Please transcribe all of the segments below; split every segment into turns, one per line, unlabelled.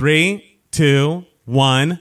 Three, two, one.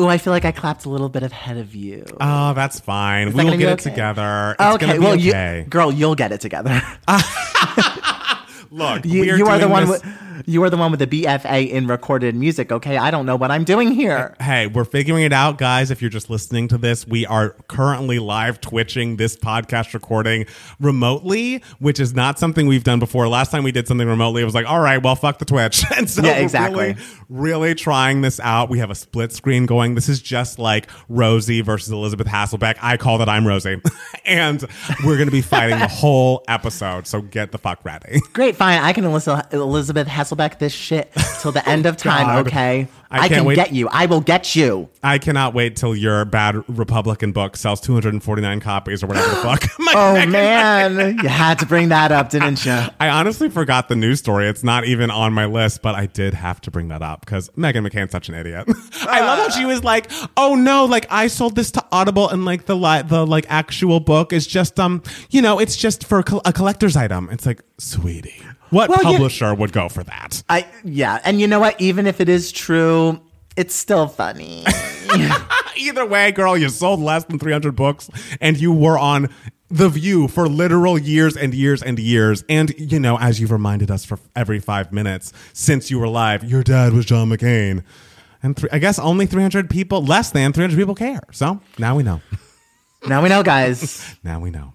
Ooh, I feel like I clapped a little bit ahead of you.
Oh, that's fine.
that
We'll get
be
it together. It's
okay, well,
okay.
you, girl, you'll get it together.
Look,
you, you are the one.
this-
With, you are the one with the BFA in recorded music. Okay, I don't know what I'm doing here.
Hey, we're figuring it out, guys. If you're just listening to this, we are currently live twitching this podcast recording remotely, which is not something we've done before. Last time we did something remotely, it was like, all right, well, fuck the Twitch. And so
Yeah,
we're
exactly.
really, really trying this out. We have a split screen going. This is just like Rosie versus Elisabeth Hasselbeck. I call that I'm Rosie. and we're going to be fighting the whole episode. So get the fuck ready.
Great, fine. I can Elisabeth Hasselbeck this shit till the end of time.
God.
okay,
I
I,
can't wait-
get you. I will get you.
I cannot wait till your bad Republican book sells 249 copies or whatever the fuck. My
Oh man, you had to bring that up, didn't you?
I honestly forgot the news story. It's not even on my list, but I did have to bring that up because Meghan McCain's such an idiot. I love how she was like, "Oh no, like I sold this to Audible, and like the li- the like actual book is just um, you know, it's just for a, col- a collector's item." It's like, sweetie, what
Well,
publisher would go for that?
I yeah, and you know what? Even if it is true, it's still funny.
Either way, girl, you sold less than 300 books and you were on The View for literal years and years and years. And, you know, as you've reminded us for every five minutes since you were live, your dad was John McCain. And th- I guess only 300 people, less than 300 people care. So now we know.
now we know, guys.
Now we know.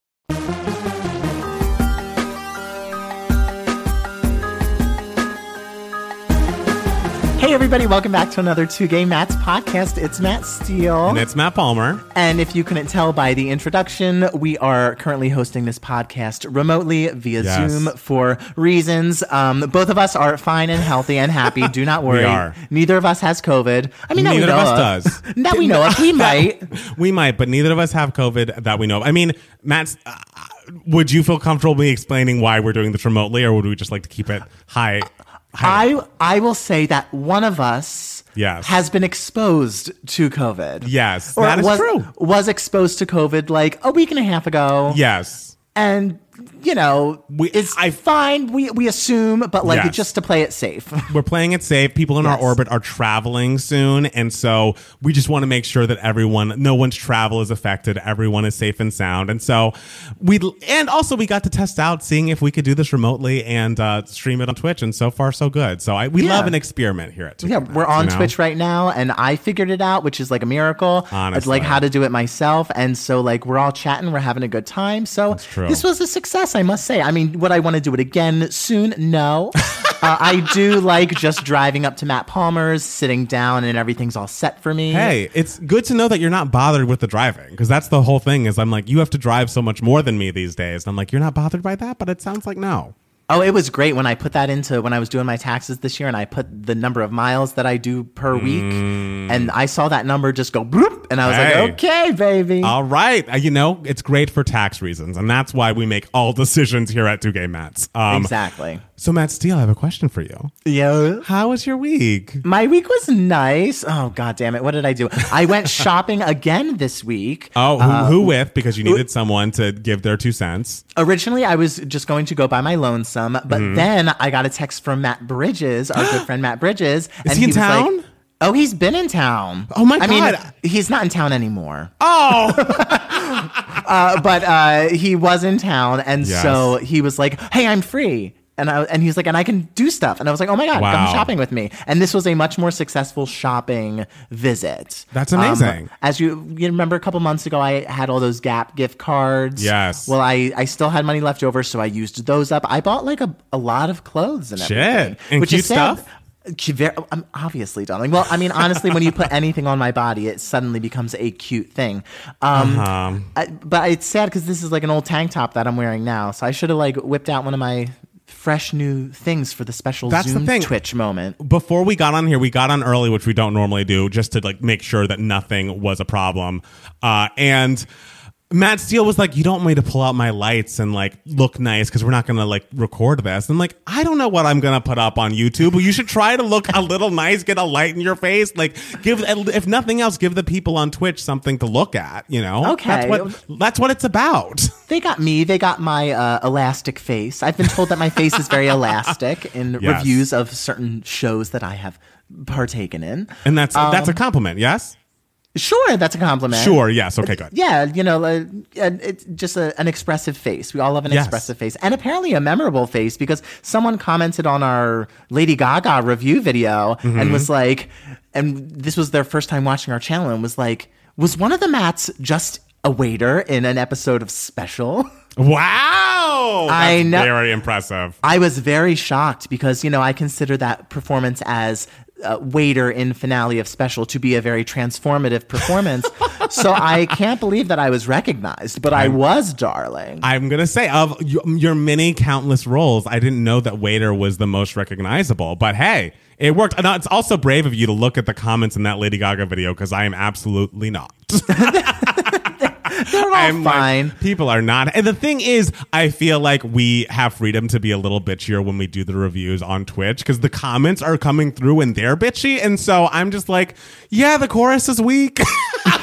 Hey everybody, welcome back to another Two Gay Mats podcast. It's Matt Steele.
And it's Matt Palmer.
And if you couldn't tell by the introduction, we are currently hosting this podcast remotely via
Yes.
Zoom for reasons. Um, both of us are fine and healthy and happy. Do not worry.
are.
Neither of us has COVID. I mean, that
Neither
we know
of us does.
that we know of. We might.
We might, but neither of us have COVID that we know of. I mean, Matt's. uh, would you feel comfortable me explaining why we're doing this remotely, or would we just like to keep it high? high
I I will say that one of us
Yes.
has been exposed to COVID.
Yes,
Or
that is
was,
true.
Was exposed to COVID like a week and a half ago.
Yes.
And you know,
We-
it's
I-
fine. We we assume, but like
Yes.
just to play it safe.
We're playing it safe. People in our orbit are traveling soon. And so we just want to make sure that everyone, no one's travel is affected. Everyone is safe and sound. And so we, and also we got to test out seeing if we could do this remotely and uh, stream it on Twitch. And so far, so good. So I, we
Yeah.
love an experiment here at Two
Yeah, we're on
you know?
Twitch right now, and I figured it out, which is like a miracle. It's like how to do it myself, and so like we're all chatting, we're having a good time. So this was a success, I must say. I mean, would I want to do it again soon? No. uh, I do like just driving up to Matt Palmer's, sitting down, and everything's all set for me.
Hey, it's good to know that you're not bothered with the driving because that's the whole thing. Is I'm like, you have to drive so much more than me these days. And I'm like, you're not bothered by that, but it sounds like no.
Oh, it was great when I put that into when I was doing my taxes this year, and I put the number of miles that I do per week, and I saw that number just go bloop, and I was.
Hey.
like, okay, baby.
All right, uh, you know it's great for tax reasons, and that's why we make all decisions here at Two Gay Mats. Um,
exactly.
So, Matt Steele, I have a question for you.
Yeah.
How was your week?
My week was nice. Oh god damn it! What did I do? I went shopping again this week.
Oh, who,
Uh,
who with? Because you needed someone to give their two cents.
Originally, I was just going to go by my lonesome, but
Mm-hmm.
then I got a text from Matt Bridges, our good friend Matt Bridges. and
he in
was like-
town?
Oh, he's been in town.
Oh, my god.
I mean, he's not in town anymore.
Oh,
Uh, but uh, he was in town, and
Yes.
so he was like, "Hey, I'm free." And I, and he's like, and I can do stuff. And I was like, oh my God,
Wow.
come shopping with me. And this was a much more successful shopping visit.
That's
Um,
amazing.
as you, you remember a couple months ago, I had all those Gap gift cards.
Yes.
Well, I, I still had money left over, so I used those up. I bought like a, a lot of clothes and
Shit.
everything.
And
which
cute
is sad.
stuff?
Cute- very- I'm obviously, darling. Well, I mean, honestly, when you put anything on my body, it suddenly becomes a cute thing. Um,
Um,
I, but it's sad because this is like an old tank top that I'm wearing now. So I should have like whipped out one of my fresh new things for the special
That's the thing.
Twitch moment.
before we got on here, we got on early, which we don't normally do, just to like make sure that nothing was a problem. Uh, and Matt Steele was like, "You don't want me to pull out my lights and like look nice because we're not gonna like record this." And like, I don't know what I'm gonna put up on YouTube. But you should try to look a little nice, get a light in your face, like give if nothing else, give the people on Twitch something to look at. You know,
Okay.
that's what that's what it's about.
They got me. They got my uh, elastic face. I've been told that my face is very elastic in
Yes.
reviews of certain shows that I have partaken in.
And that's that's a compliment. Yes.
Sure, that's a compliment.
Sure. Yes. Okay. Good.
Yeah, you know, uh, it's just a, an expressive face. We all have an
Yes.
expressive face, and apparently a memorable face because someone commented on our Lady Gaga review video
Mm-hmm.
and was like, and this was their first time watching our channel, and was like, was one of the Mats just a waiter in an episode of Special?
Wow.
I know-
Very impressive.
I was very shocked because you know I consider that performance as uh, waiter in finale of special to be a very transformative performance. so I can't believe that I was recognized, but I was, darling.
I'm gonna say of your many countless roles, I didn't know that Waiter was the most recognizable. But hey, it worked. And it's also brave of you to look at the comments in that Lady Gaga video because I am absolutely not.
They're all
I'm like,
fine.
people are not. And the thing is, I feel like we have freedom to be a little bitchier when we do the reviews on Twitch because the comments are coming through and they're bitchy. And so I'm just like, yeah, the chorus is weak.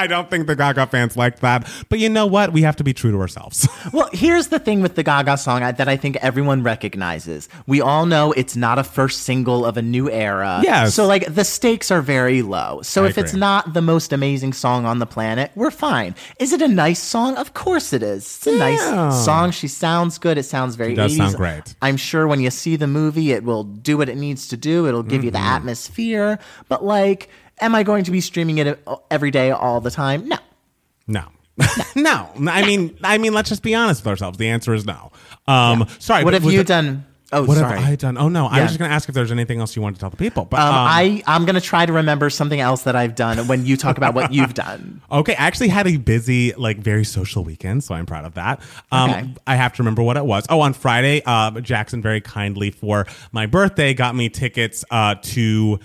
I don't think the Gaga fans like that. But you know what? We have to be true to ourselves.
Well, here's the thing with the Gaga song that I think everyone recognizes. We all know it's not a first single of a new era.
Yes.
So, like, the stakes are very low. So,
I
if it's not the most amazing song on the planet, we're fine. Is it a nice song? Of course it is. It's a
Yeah.
nice song. She sounds good. It sounds very
She does
80s.
sound great.
I'm sure when you see the movie, it will do what it needs to do. It'll give you the
Mm-hmm.
atmosphere. But, like, am I going to be streaming it every day, all the time? No.
No. no. I mean, I mean, let's just be honest with ourselves. The answer is no. Um, sorry.
What have you
it-
done? Oh,
What
sorry.
have I done? Oh no, I was just going to ask if there's anything else you wanted to tell the people. But
Um,
um,
I I'm gonna try to remember something else that I've done when you talk about what you've done.
Okay, I actually had a busy, like, very social weekend, so I'm proud of that. Um,
Okay.
I have to remember what it was. Oh, on Friday, uh, Jackson very kindly for my birthday got me tickets uh, to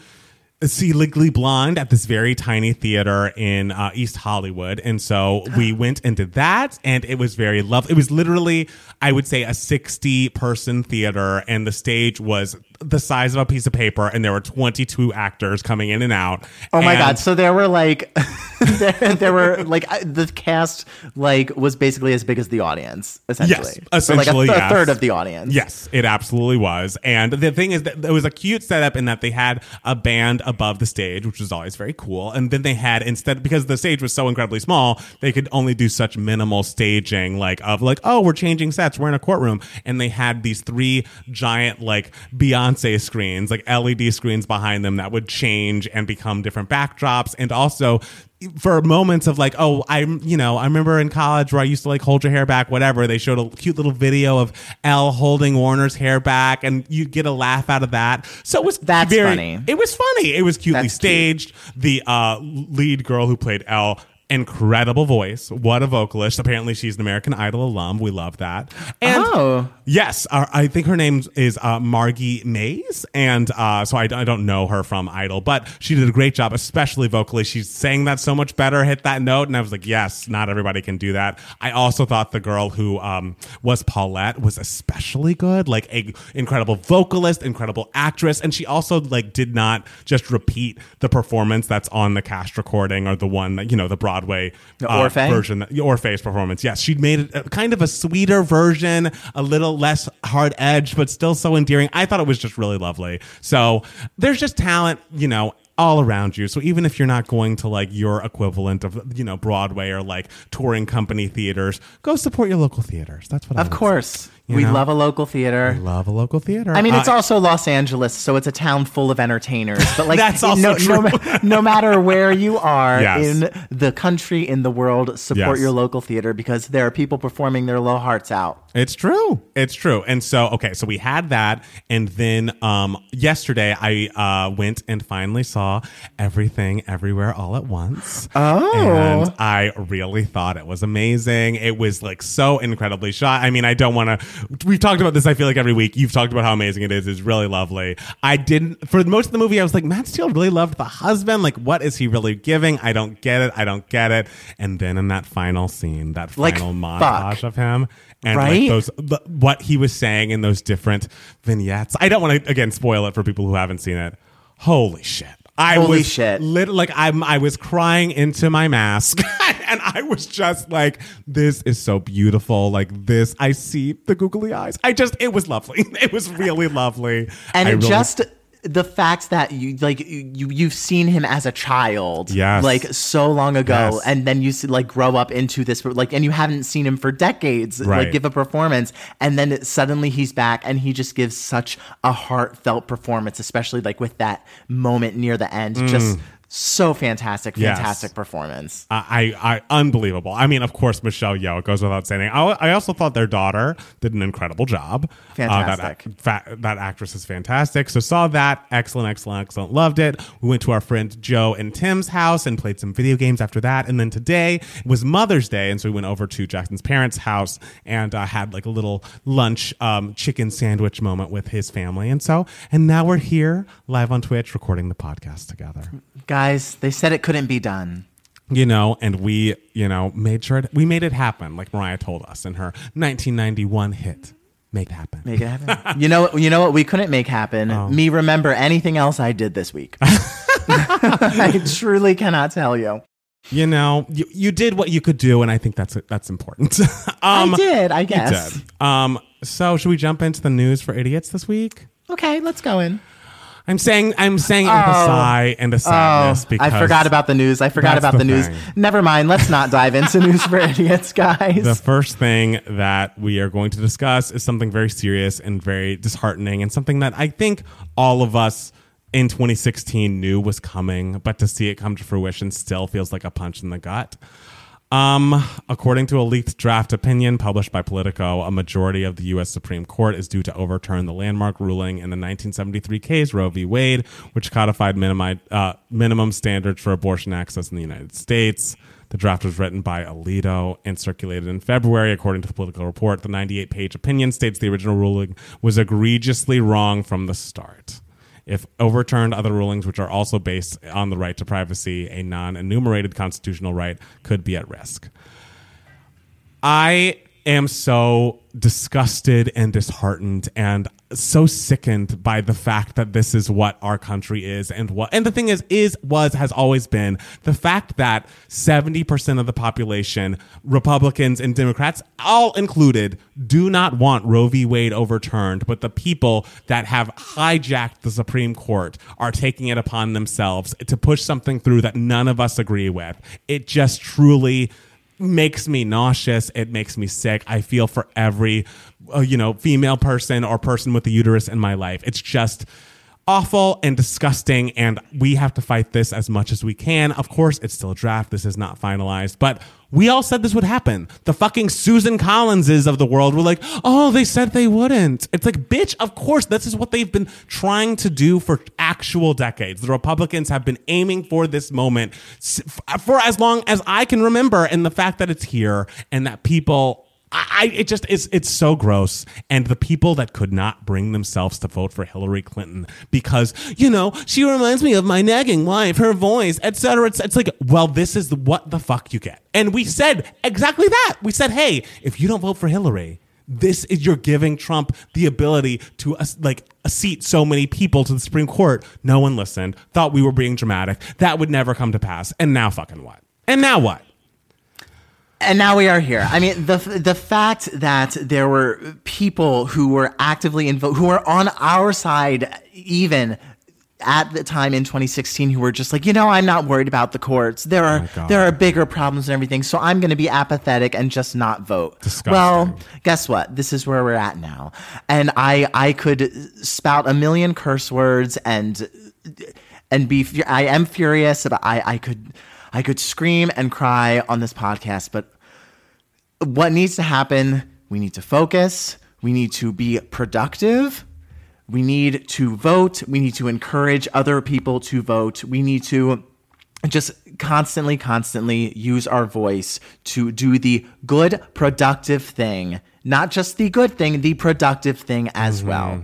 see Legally Blonde at this very tiny theater in uh, East Hollywood, and so we went and did that, and it was very lovely. It was literally, I would say, a 60 person theater, and the stage was the size of a piece of paper, and there were 22 actors coming in and out.
Oh my
And-
god! So there were like, there, there were like the cast like was basically as big as the audience, essentially.
Yes,
So, like a,
essentially,
th- a third of the audience.
Yes, it absolutely was. And the thing is that it was a cute setup in that they had a band above the stage, which was always very cool. And then they had instead because the stage was so incredibly small, they could only do such minimal staging, like of like, oh, we're changing sets, we're in a courtroom, and they had these three giant like Beyonce screens, like LED screens behind them that would change and become different backdrops, and also for moments of like, oh, I'm, you know, I remember in college where I used to like hold your hair back, whatever. They showed a cute little video of Elle holding Warner's hair back, and you'd get a laugh out of that. So it was
That's
very,
funny.
It was funny. It was cutely
That's cute.
staged. The uh, lead girl who played Elle. Incredible voice. What a vocalist. Apparently, she's an American Idol alum. We love that. And
Oh.
Yes, uh, I think her name is uh, Margie Mays, and uh, so I, I don't know her from Idol, but she did a great job, especially vocally. She sang that so much better, hit that note, and I was like, yes, not everybody can do that. I also thought the girl who um, was Paulette was especially good, like a incredible vocalist, incredible actress, and she also like did not just repeat the performance that's on the cast recording or the one that you know the Broadway uh, version Orfeh's performance. Yes, she made it a, kind of a sweeter version, a little less hard edged, but still so endearing. I thought it was just really lovely. So there's just talent, you know. All around you. So even if you're not going to like your equivalent of, you know, Broadway or like touring company theaters, go support your local theaters. That's what I
Of course,
You
we
know?
love a local theater.
say. Love a local theater.
I mean, it's
Uh,
also Los Angeles, so it's a town full of entertainers. But like,
That's also
no, no,
true.
ma- no matter where you are
Yes.
in the country, in the world, support
Yes.
your local theater because there are people performing their little hearts out.
It's true. It's true. And so, okay, so we had that, and then um, yesterday I uh, went and finally saw everything, everywhere, all at once.
Oh.
and I really thought it was amazing. It was like so incredibly shot. I mean, I don't want to we've talked about this. I feel like every week you've talked about how amazing it is. It's really lovely. I didn't for most of the movie. I was like, Matt Steele really loved the husband. Like, what is he really giving? I don't get it. I don't get it. And then in that final scene, that
Like,
final
fuck.
montage of him and like those the, what he was saying in those different vignettes. I don't want to again spoil it for people who haven't seen it. Holy shit. I
Holy
was
shit.
lit- like I'm I was crying into my mask and I was just like this is so beautiful. Like this I see the googly eyes. I just it was lovely. It was really lovely.
And
I
it
really-
just the fact that you like you you've seen him as a child
Yes.
like so long ago
Yes.
and then you see, like grow up into this like and you haven't seen him for decades
Right.
like give a performance and then suddenly he's back and he just gives such a heartfelt performance especially like with that moment near the end just mm. So fantastic
Mm. Yes.
fantastic performance
I, I, I unbelievable. I mean, of course, Michelle Yeoh. It goes without saying. I, I also thought their daughter did an incredible job.
Fantastic.
Uh, that, fa- that actress is fantastic. So saw that. Excellent, excellent, excellent. Loved it. We went to our friend Joe and Tim's house and played some video games after that. And then today was Mother's Day, and so we went over to Jackson's parents' house and uh, had like a little lunch um, chicken sandwich moment with his family. And so, and now we're here live on Twitch recording the podcast together
guys they said it couldn't be done
you know, and we, you know, made sure it, we made it happen, like Mariah told us in her 1991 hit, "Make It Happen."
Make it happen. you know, you know what we couldn't make happen.
Oh.
Me remember anything else I did this week. I truly cannot tell you.
You know, you, you did what you could do, and I think that's that's important. um,
I did, I
you
guess.
did. Um, so should we jump into the news for idiots this week?
Okay, let's go in.
I'm saying I'm saying it with a oh. sigh and a
Oh,
sadness because
I forgot about the news. I forgot about
the
the, news. Never mind. Let's not dive into news for idiots, guys.
The first thing that we are going to discuss is something very serious and very disheartening, and something that I think all of us in 2016 knew was coming, but to see it come to fruition still feels like a punch in the gut. Um, according to a leaked draft opinion published by Politico, a majority of the U.S. Supreme Court is due to overturn the landmark ruling in the 1973 case Roe v. Wade, which codified minimi- uh, minimum standards for abortion access in the United States. The draft was written by Alito and circulated in February. According to the Politico Report, the 98 page opinion states the original ruling was egregiously wrong from the start. If overturned, other rulings, which are also based on the right to privacy, a non enumerated constitutional right, could be at risk. I am so disgusted and disheartened and so sickened by the fact that this is what our country is and what and the thing is is was has always been the fact that 70% of the population republicans and democrats all included do not want roe v. Wade overturned but the people that have hijacked the supreme court are taking it upon themselves to push something through that none of us agree with. It just truly makes me nauseous. It makes me sick. I feel for every, uh, you know, female person or person with a uterus in my life. It's just awful and disgusting. And we have to fight this as much as we can. Of course, it's still a draft. This is not finalized, but we all said this would happen. The fucking Susan Collinses of the world were like, oh, they said they wouldn't. It's like, bitch, of course, this is what they've been trying to do for actual decades. The Republicans have been aiming for this moment for as long as I can remember. And the fact that it's here and that people I, it just it's it's so gross. And the people that could not bring themselves to vote for Hillary Clinton because you know she reminds me of my nagging wife, her voice, etc. It's, it's like, well, this is what the fuck you get. And we said exactly that. We said, hey, if you don't vote for Hillary. This is you're giving Trump the ability to uh, like seat so many people to the Supreme Court. No one listened. Thought we were being dramatic. That would never come to pass. And now fucking what? And now what?
And now we are here. I mean, the the fact that there were people who were actively involved, who were on our side, even at the time in 2016, who were just like, you know, I'm not worried about the courts. There oh are
Oh
there are bigger problems and everything, so I'm going to be apathetic and just not vote.
Disgusting.
Well, guess what? This is where we're at now, and I I could spout a million curse words and and be I am furious but I I could I could scream and cry on this podcast but what needs to happen we need to focus. We need to be productive. We need to vote. We need to encourage other people to vote. We need to just constantly, constantly use our voice to do the good, productive thing, not just the good thing, the productive thing as mm-hmm. well.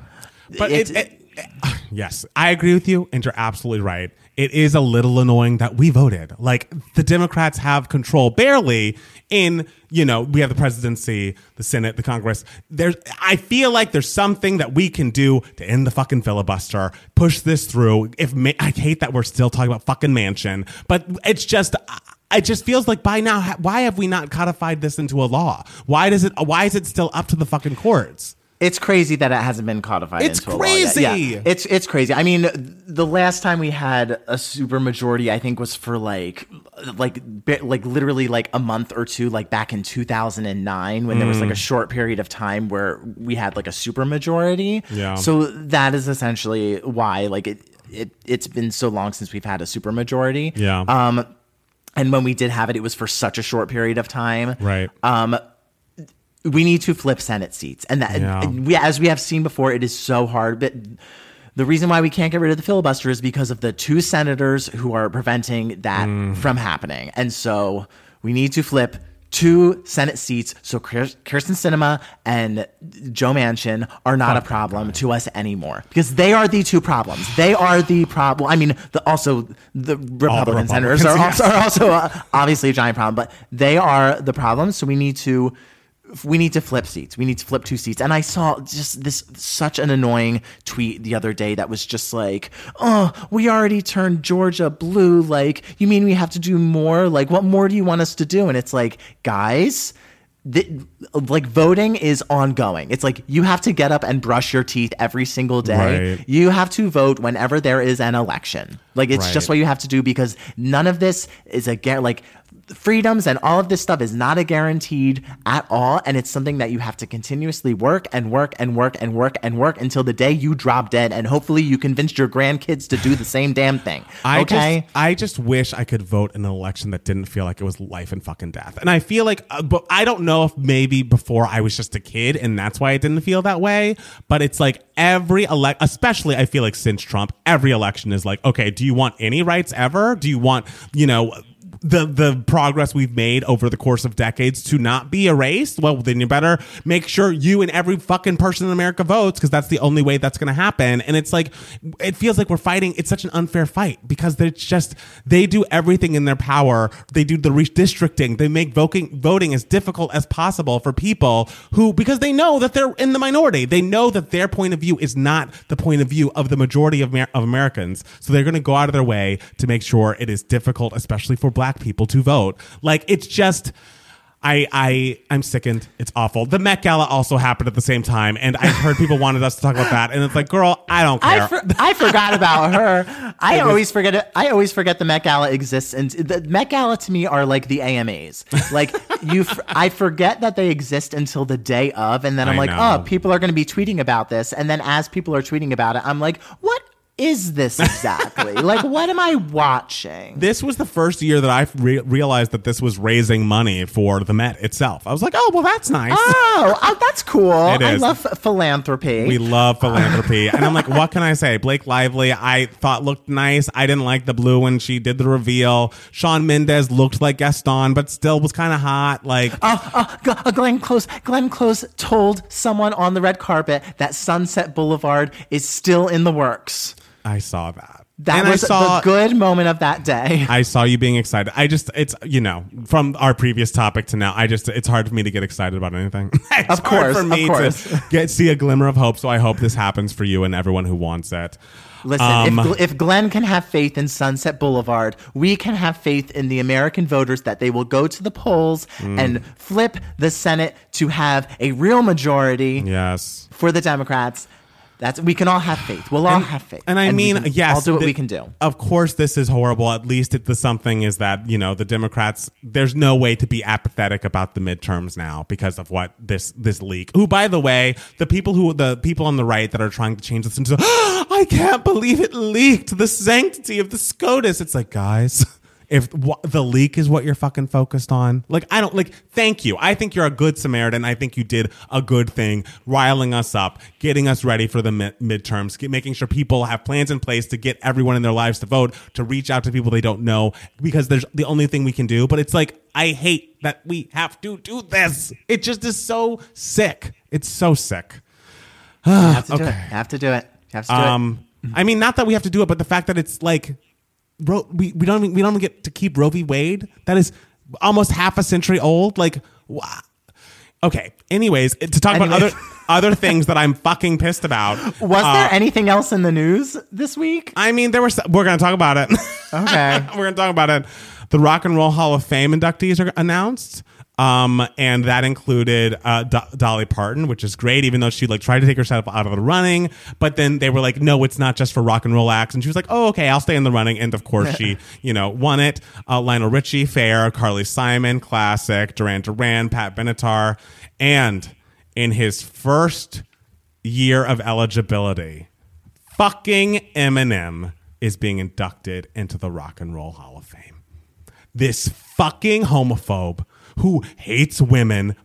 But
It's-
it, it, yes, I agree with you, and you're absolutely right. It is a little annoying that we voted. Like the Democrats have control barely in, you know, we have the presidency, the Senate, the Congress. There's I feel like there's something that we can do to end the fucking filibuster, push this through. If I hate that we're still talking about fucking Manchin, but it's just it just feels like by now why have we not codified this into a law? Why does it why is it still up to the fucking courts?
It's crazy that it hasn't been codified.
It's
into a law yet.
crazy.
Yeah, it's it's crazy. I mean, the last time we had a super majority, I think, was for like, like, like literally like a month or two, like back in 2009, when there was like
Mm.
a short period of time where we had like a supermajority.
Yeah.
So that is essentially why, like, it it it's been so long since we've had a supermajority.
Yeah.
Um, and when we did have it, it was for such a short period of time.
Right.
Um, we need to flip Senate seats, and that
Yeah.
and we, as we have seen before, it is so hard. But the reason why we can't get rid of the filibuster is because of the two senators who are preventing that
Mm.
from happening, and so we need to flip two Senate seats so Kyrsten Sinema and Joe Manchin are not a problem to us anymore because they are the two problems. They are the problem. I mean, the, also the Republican senators are also, are also uh, obviously a giant problem, but they are the problem. So we need to we need to flip seats. We need to flip two seats. And I saw just this such an annoying tweet the other day that was just like, "Oh, we already turned Georgia blue. Like, you mean we have to do more? Like, what more do you want us to do?" And it's like, guys. The, like voting is ongoing. It's like you have to get up and brush your teeth every single day.
Right.
You have to vote whenever there is an election. Like it's just what you have to do because none of this is a like freedoms and all of this stuff is not a guaranteed at all and it's something that you have to continuously work and work and work and work and work until the day you drop dead and hopefully you convinced your grandkids to do the same damn thing.
I
okay?
just, I just wish I could vote in an election that didn't feel like it was life and fucking death. And I feel like, uh, but I don't know if maybe before I was just a kid and that's why it didn't feel that way. But it's like every elect, especially I feel like since Trump, every election is like, okay, do you want any rights ever? Do you want, you know, the the progress we've made over the course of decades to not be erased, well, then you better make sure you and every fucking person in America votes because that's the only way that's going to happen. And it's like, it feels like we're fighting. It's such an unfair fight because they're just they do everything in their power. They do the redistricting. They make voting voting as difficult as possible for people who because they know that they're in the minority. They know that their point of view is not the point of view of the majority of, of Americans. So they're going to go out of their way to make sure it is difficult, especially for black people to vote. Like it's just. I I I'm sickened. It's awful. The Met Gala also happened at the same time, and I heard people wanted us to talk about that, and it's like, girl, I don't care.
I, for, I forgot about her. I always forget it. I always forget the Met Gala exists, and the Met Gala to me are like the AMAs. Like you, f- I forget that they exist until the day of, and then I'm
I
like, oh,
know.
oh, people are going to be tweeting about this, and then as people are tweeting about it, I'm like, what is this exactly? like, what am I watching?
this was the first year that I re- realized that this was raising money for the Met itself. I was like, oh well, that's nice.
Oh, oh, that's cool. I love philanthropy.
We love philanthropy. and I'm like, what can I say? Blake Lively, I thought looked nice. I didn't like the blue when she did the reveal. Shawn Mendes looked like Gaston, but still was kind of hot. Like,
Oh, uh, Glenn Close. Glenn Close told someone on the red carpet that Sunset Boulevard is still in the works.
I saw that.
That
and
was
I saw,
the good moment of that day.
I saw you being excited. I just, it's, you know, from our previous topic to now, I just, it's hard for me to get excited about anything. It's
Of
hard
course,
for
of
me
course.
to get, see a glimmer of hope. So I hope this happens for you and everyone who wants it.
Listen,
Um,
if, if Glenn can have faith in Sunset Boulevard, we can have faith in the American voters that they will go to the polls
Mm.
and flip the Senate to have a real majority
Yes.
for the Democrats. That's we can all have faith. We'll all have faith.
And I
we
mean,
can
yes,
all do what
thi-
we can do.
Of course, this is horrible. At least it, the something is that you know the Democrats. There's no way to be apathetic about the midterms now because of what this this leak. Who, by the way, the people who the people on the right that are trying to change this into, I can't believe it leaked the sanctity of the SCOTUS. It's like, guys. if the leak is what you're fucking focused on. Like, I don't like, thank you. I think you're a good Samaritan. I think you did a good thing, riling us up, getting us ready for the mid- midterms, get, making sure people have plans in place to get everyone in their lives to vote, to reach out to people they don't know, because there's the only thing we can do. But it's like, I hate that we have to do this. It just is so sick. It's so sick.
have to do it.
okay.
Have to do it. Have to do it.
Um, I mean, not that we have to do it, but the fact that it's like, Ro- we we don't even, we don't even get to keep Roe v. Wade. That is almost half a century old. Like, wow. Okay. Anyways, to talk about other other things that I'm fucking pissed about.
Was
uh,
there anything else in the news this week?
I mean, there was. We're gonna talk about it.
Okay.
we're gonna talk about it. The Rock and Roll Hall of Fame inductees are announced. Um, and that included uh, Do- Dolly Parton, which is great, even though she like tried to take herself out of the running. But then they were like, "No, it's not just for rock and roll acts." And she was like, "Oh, okay, I'll stay in the running." And of course, she, you know, won it. Uh, Lionel Richie, Fair, Carly Simon, Classic, Duran Duran, Pat Benatar, and in his first year of eligibility, fucking Eminem is being inducted into the Rock and Roll Hall of Fame. This fucking homophobe who hates women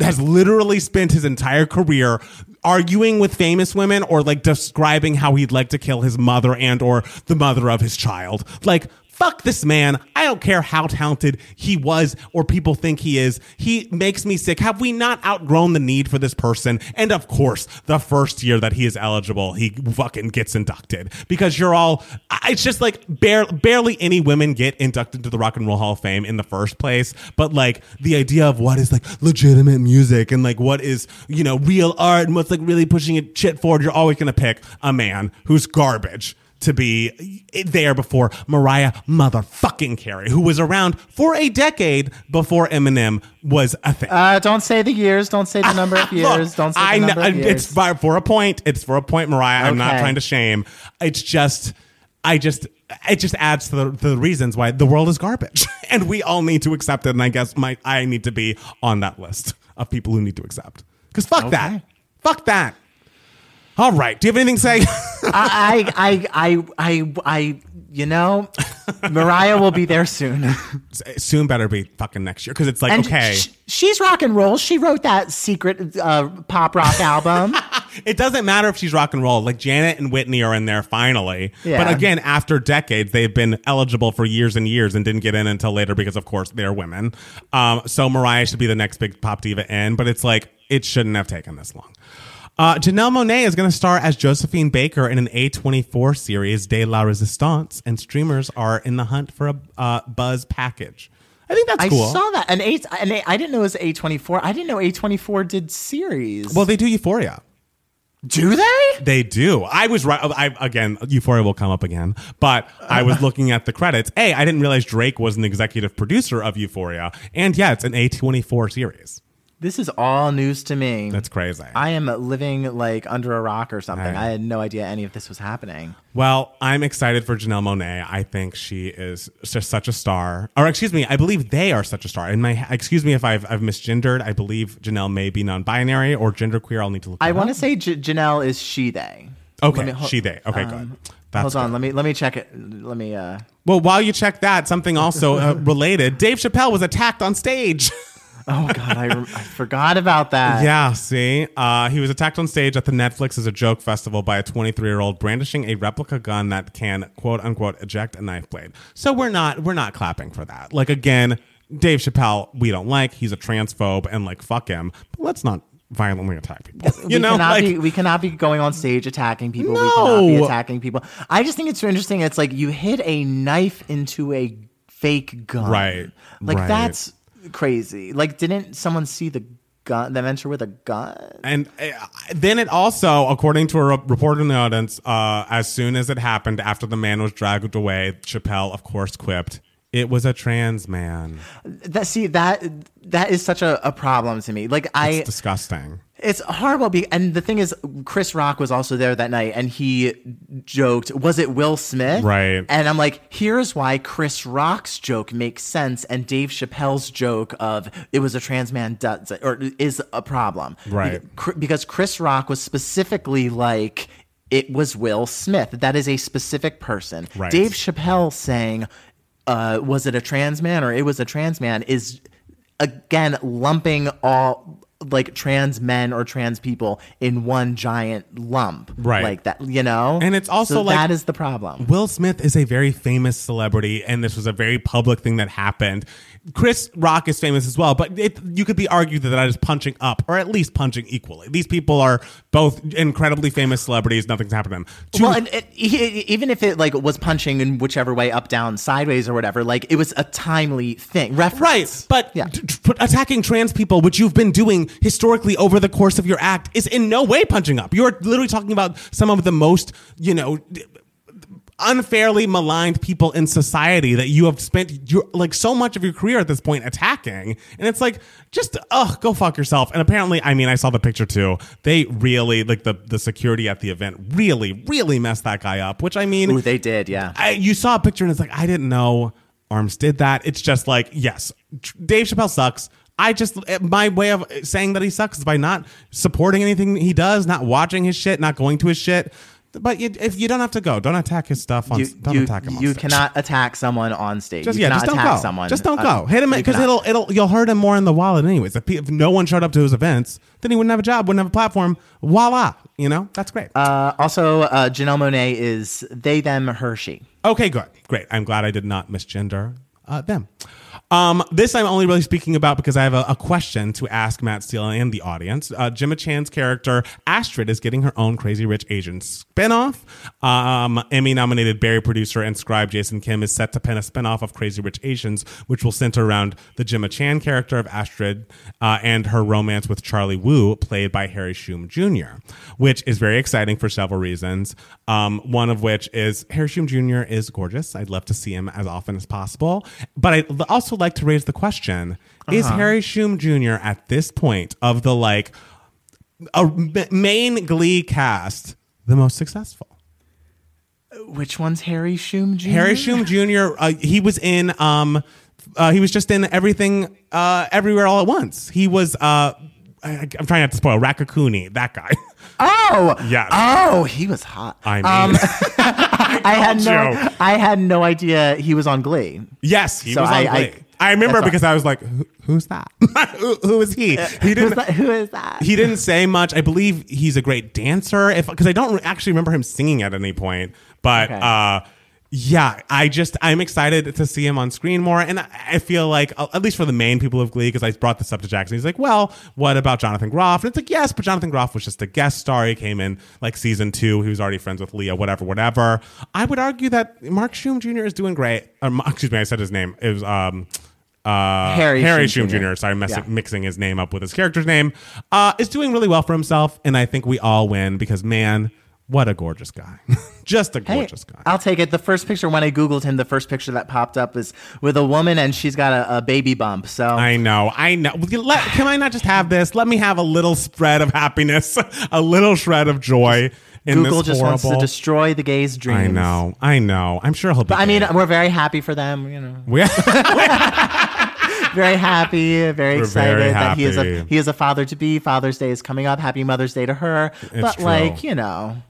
has literally spent his entire career arguing with famous women or like describing how he'd like to kill his mother and or the mother of his child. Like Fuck this man. I don't care how talented he was or people think he is. He makes me sick. Have we not outgrown the need for this person? And of course, the first year that he is eligible, he fucking gets inducted because you're all, it's just like bare, barely any women get inducted to the Rock and Roll Hall of Fame in the first place. But like the idea of what is like legitimate music and like what is, you know, real art and what's like really pushing it shit forward, you're always going to pick a man who's garbage to be there before Mariah motherfucking Carey, who was around for a decade before Eminem was a thing.
Uh, don't say the years. Don't say the number of years.
Look,
don't say the
I
number of years.
It's for, a point. It's for a point, Mariah. I'm not trying to shame. It's just, I just, it just adds to the, to the reasons why the world is garbage, and we all need to accept it. And I guess my I need to be on that list of people who need to accept. Because fuck that, fuck that. All right. Do you have anything to say?
I, I, I, I, I, you know, Mariah will be there soon.
Soon better be fucking next year because it's like
And
okay.
sh- she's rock and roll. She wrote that secret uh, pop rock album.
It doesn't matter if she's rock and roll. Like Janet and Whitney are in there finally.
Yeah.
But again, after decades, they've been eligible for years and years and didn't get in until later because, of course, they're women. Um, so Mariah should be the next big pop diva in, but it's like it shouldn't have taken this long. Uh, Janelle Monáe is going to star as Josephine Baker in an A24 series, De La Resistance, and streamers are in the hunt for a uh, Buzz package. I think that's
I
cool.
saw that. An eight, an eight, I didn't know it was A twenty four. I didn't know A twenty four did series.
well, they do Euphoria.
do they?
They do. I was right. I, again, Euphoria will come up again, but I was looking at the credits. Hey, I didn't realize Drake was an executive producer of Euphoria, and yeah, it's an A twenty four series.
This is all news to me.
That's crazy.
I am living like under a rock or something.
Right.
I had no idea any of this was happening.
well, I'm excited for Janelle Monáe. I think she is just such a star. Or excuse me, I believe they are such a star. And my excuse me if I've I've misgendered. I believe Janelle may be non-binary or genderqueer. I'll need to look.
I want to say J- Janelle is she they.
Okay,
me- ho-
she they. Okay, good. That's
Hold on,
good.
let me let me check it. Let me. uh
Well, while you check that, something also uh, related. Dave Chappelle was attacked on stage.
Oh God, I, rem- I forgot about that.
Yeah, see, uh, he was attacked on stage at the Netflix is a joke festival by a 23 year old brandishing a replica gun that can quote unquote eject a knife blade. So we're not we're not clapping for that. Like again, Dave Chappelle, we don't like. He's a transphobe, and like fuck him. But let's not violently attack people. You
we
know,
cannot
like
be we cannot be going on stage attacking people. We
No.
cannot be attacking people. I just think it's so interesting. It's like you hit a knife into a fake gun.
Right,
Like
right.
that's crazy. Like didn't someone see the gun The enter with a gun?
And uh, then it also, according to a re- report in the audience, uh, as soon as it happened, after the man was dragged away, Chappelle, of course, quipped, "It was a trans man."
That see that that is such a, a problem to me. Like I
It's disgusting.
It's horrible. Be- and the thing is, Chris Rock was also there that night, and he joked, "Was it Will Smith?"
Right.
And I'm like, here's why Chris Rock's joke makes sense, and Dave Chappelle's joke of "it was a trans man" does or is a problem,
Right.
Because Chris Rock was specifically like. It was Will Smith. That is a specific person.
Right.
Dave Chappelle saying, uh, was it a trans man or it was a trans man is again lumping all like trans men or trans people in one giant lump
Right.
like that you know
And it's also
So
like-
that is the problem
Will Smith is a very famous celebrity, and this was a very public thing that happened. Chris Rock is famous as well, but it, you could be argued that that is punching up, or at least punching equally. These people are both incredibly famous celebrities. Nothing's happened to them. To-
well, and it, even if it like was punching in whichever way, up, down, sideways, or whatever, like it was a timely thing. Reference.
Right, but
Yeah.
t- t- attacking trans people, which you've been doing historically over the course of your act, is in no way punching up. You're literally talking about some of the most, you know, d- unfairly maligned people in society that you have spent your like so much of your career at this point attacking, and it's like just ugh, go fuck yourself. And apparently, I mean, I saw the picture too. They really like the the security at the event really really messed that guy up. Which I mean,
Ooh, they did, yeah.
I, you saw a picture and it's like I didn't know Arms did that. It's just like yes, Dave Chappelle sucks. I just eh, my way of saying that he sucks is by not supporting anything he does, not watching his shit, not going to his shit. But you, if you don't have to go, don't attack his stuff. On,
you,
don't
you,
attack him. On
you
stage.
cannot attack someone on stage.
Just
you
yeah, just don't
attack
go.
someone.
Just don't
uh,
go. Hit him because it'll it'll you'll hurt him more in the wallet anyways. If, if no one showed up to his events, then he wouldn't have a job, wouldn't have a platform. Voila, you know that's great.
Uh, also, uh, Janelle Monáe is they, them, her, she.
Okay, good. Great. I'm glad I did not misgender uh, them. Um, this I'm only really speaking about because I have a, a question to ask Matt Steele and the audience. Uh, Gemma Chan's character Astrid is getting her own Crazy Rich Asians spinoff. Um, Emmy nominated Barry producer and scribe Jason Kim is set to pen a spinoff of Crazy Rich Asians, which will center around the Gemma Chan character of Astrid uh, and her romance with Charlie Wu, played by Harry Shum Jr., which is very exciting for several reasons. Um, one of which is Harry Shum Jr. is gorgeous. I'd love to see him as often as possible. But I'd also like to raise the question Is Harry Shum Jr. at this point of the like a main Glee cast the most successful?
Which one's Harry Shum Jr.?
Harry Shum Jr. Uh, he was in. Um, uh, he was just in everything, uh, everywhere, all at once. He was. Uh, I, I'm trying not to spoil Raccacoonie. That guy.
Oh,
Yes.
Oh, he was hot.
I mean,
I had no,
you.
I had no idea he was on Glee.
yes, he
So
was on
I-
Glee.
I-
remember because I was like, Who, "Who's that? who, who is he?" He didn't.
that? Who is that?
He didn't say much. I believe he's a great dancer. If because I don't actually remember him singing at any point, but
Okay.
uh, yeah, I just I'm excited to see him on screen more, and I, I feel like uh, at least for the main people of Glee, because I brought this up to Jackson. He's like, "Well, what about Jonathan Groff?" And it's like, "Yes, but Jonathan Groff was just a guest star. He came in like season two. He was already friends with Lea. Whatever, whatever." I would argue that Mark Shum Jr. is doing great. Or, excuse me, I said his name. It was um. Uh,
Harry
Harry
Shum Jr.
Jr. Sorry, mess-
Yeah.
mixing his name up with his character's name. Uh, is doing really well for himself, and I think we all win because man, what a gorgeous guy! Just a
Hey,
gorgeous guy.
I'll take it. The first picture when I googled him, the first picture that popped up is with a woman and she's got a, a baby bump. So
I know, I know. Let, can I not just have this? Let me have a little spread of happiness, a little shred of joy in
Google
this
just
horrible.
wants to destroy the gays' dreams.
I know, I know. I'm sure he'll be.
But I mean, we're very happy for them. You know,
We're,
very happy, very
We're
excited
very
that he is a he is a father to be. Father's Day is coming up. Happy Mother's Day to her. but
true.
like you know,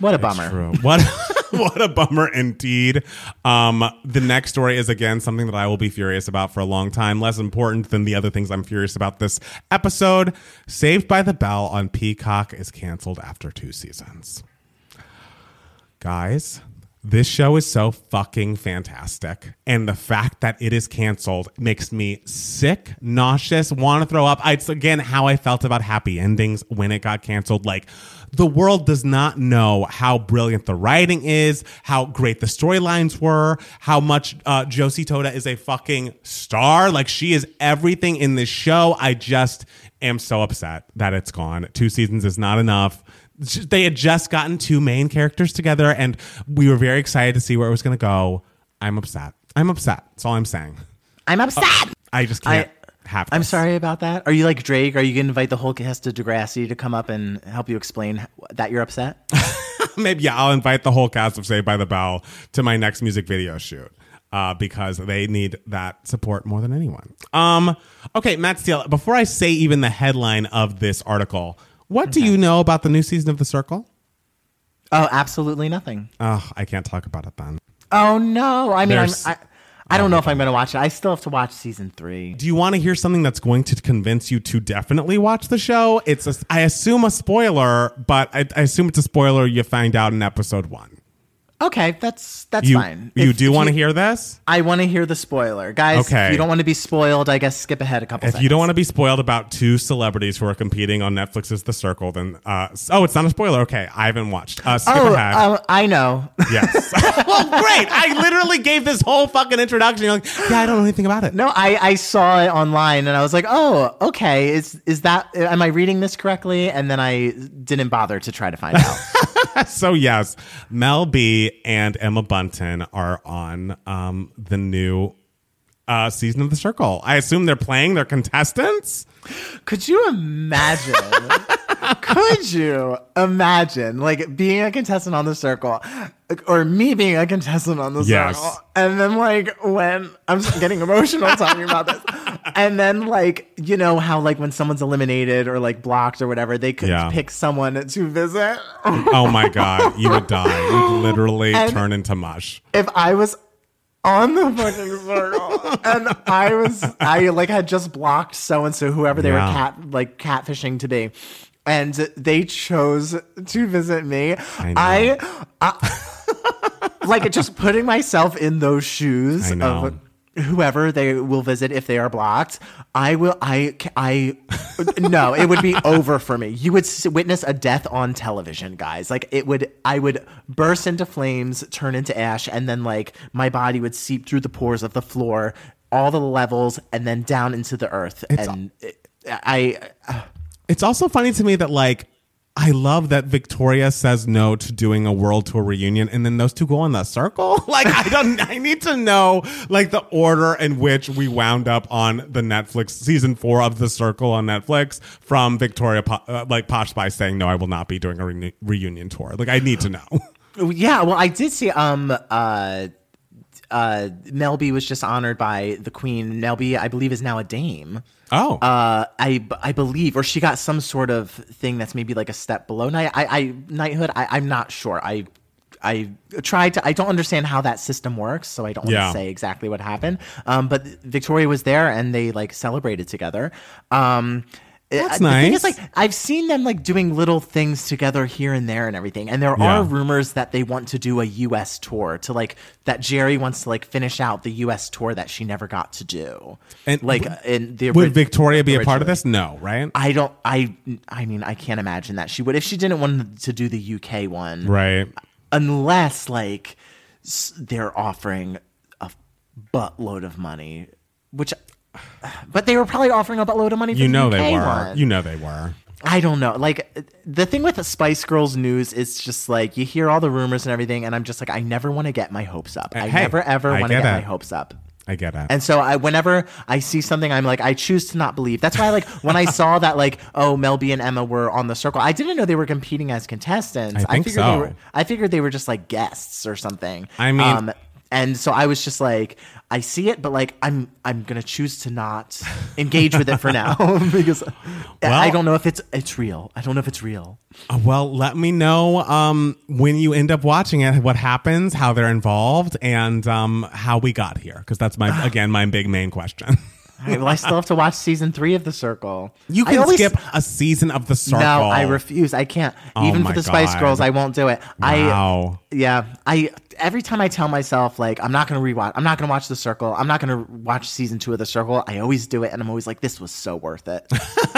what a bummer.
True. What what a bummer indeed. Um, the next story is again something that I will be furious about for a long time. Less important than the other things I'm furious about this episode. Saved by the Bell on Peacock is canceled after two seasons. Guys, this show is so fucking fantastic. And the fact that it is canceled makes me sick, nauseous, want to throw up. It's again how I felt about happy endings when it got canceled. Like, the world does not know how brilliant the writing is, how great the storylines were, how much uh, Josie Totah is a fucking star. Like, she is everything in this show. I just am so upset that it's gone. Two seasons is not enough they had just gotten two main characters together and we were very excited to see where it was going to go i'm upset i'm upset that's all i'm saying
I'm upset.
i just can't
I-
have
I'm sorry about that. Are you like Drake? Are you going to invite the whole cast of Degrassi to come up and help you explain that you're upset?
maybe yeah i'll invite the whole cast of saved by the bell to my next music video shoot uh, because they need that support more than anyone um okay matt steele before i say even the headline of this article what do you know about the new season of the circle
oh, absolutely nothing.
oh i can't talk about it then
Oh no! I mean, I'm, I, I don't know if I'm going to watch it. I still have to watch season three.
Do you want to hear something that's going to convince you to definitely watch the show? It's a, I assume a spoiler, but I, I assume it's a spoiler you find out in episode one.
Okay, that's that's
You
fine.
you
If-
do want to hear this?
I want to hear the spoiler, guys.
Okay.
If you don't want to be spoiled, I guess skip ahead a couple.
If
seconds.
you don't want to be spoiled about two celebrities who are competing on Netflix's The Circle, then uh, oh, it's not a spoiler. Okay, I haven't watched. Uh, skip
oh,
ahead.
um, I know.
yes. well, great. I literally gave this whole fucking introduction. You're like, yeah, I don't know anything about it.
No, I, I saw it online and I was like, oh, okay. Is is that am I reading this correctly? And then I didn't bother to try to find out.
So yes, Mel B and Emma Bunton are on um, the new uh, season of The Circle. I assume they're playing their contestants.
Could you imagine? could you imagine like being a contestant on the circle or me being a contestant on the
Yes.
circle and then like when I'm getting emotional talking about this and then like you know how like when someone's eliminated or like blocked or whatever they could
Yeah.
pick someone to visit
Oh my god, you would die. You'd literally
And-
turn into mush.
if I was on the fucking circle and I was I like had just blocked so and so whoever they
Yeah.
were cat like catfishing to be. And they chose to visit me.
I
I, I like just putting myself in those shoes of whoever they will visit if they are blocked I will I I no it would be over for me. You would witness a death on television guys. Like it would I would burst into flames turn into ash and then like my body would seep through the pores of the floor all the levels and then down into the earth. And it, I uh,
It's also funny to me that like I love that Victoria says no to doing a world tour reunion and then those two go on the circle. Like I don't I need to know like the order in which we wound up on the Netflix season 4 of The Circle on Netflix from Victoria uh, like Posh Spice saying no I will not be doing a re- reunion tour. Like I need to know.
Yeah, well, I did see. Um, uh, uh, Mel B was just honored by the Queen. Mel I believe, is now a dame.
Oh.
Uh, I I believe, or she got some sort of thing that's maybe like a step below knight. I, I knighthood. I, I'm not sure. I I tried to. I don't understand how that system works, so I don't want
Yeah.
to say exactly what happened. Um, but Victoria was there, and they like celebrated together. Um.
Uh, That's
the thing is,
nice.
like, I've seen them like doing little things together here and there and everything. And there
Yeah.
are rumors that they want to do a US tour to like that Geri wants to like finish out the US tour that she never got to do.
And
like in the
Would
ori-
Victoria be a part of this? No, right?
I don't I I mean I can't imagine that she would if she didn't want to do the UK one.
Right.
Unless like they're offering a buttload of money, which but they were probably offering a buttload of money for
You
the
know
UK
they were.
one.
You know they were.
I don't know. Like the thing with the Spice Girls news is just like you hear all the rumors and everything, and I'm just like, I never want to get my hopes up. Uh, I
Hey,
never ever
I
want to
get
get
it.
my hopes up.
I get it.
And so I, whenever I see something, I'm like, I choose to not believe. That's why, like, when I saw that, like, oh, Mel B and Emma were on the circle, I didn't know they were competing as contestants.
I think
figured
so.
They were, I figured they were just like guests or something.
I mean- um,
and so I was just like, I see it, but like, I'm I'm gonna choose to not engage with it for now because I don't know if it's it's real. I don't know if it's real.
Uh, Well, let me know um, when you end up watching it, what happens, how they're involved, and um, how we got here. Because that's my again my big main question.
Right, well, I still have to watch season three of The Circle.
You can
always-
skip a season of the circle.
No, I refuse. I can't.
Oh
Even for the Spice
God.
Girls, I won't do it.
Wow.
I yeah. I every time I tell myself like I'm not gonna rewatch, I'm not gonna watch The Circle, I'm not gonna watch season two of The Circle. I always do it, and I'm always like, this was so worth it.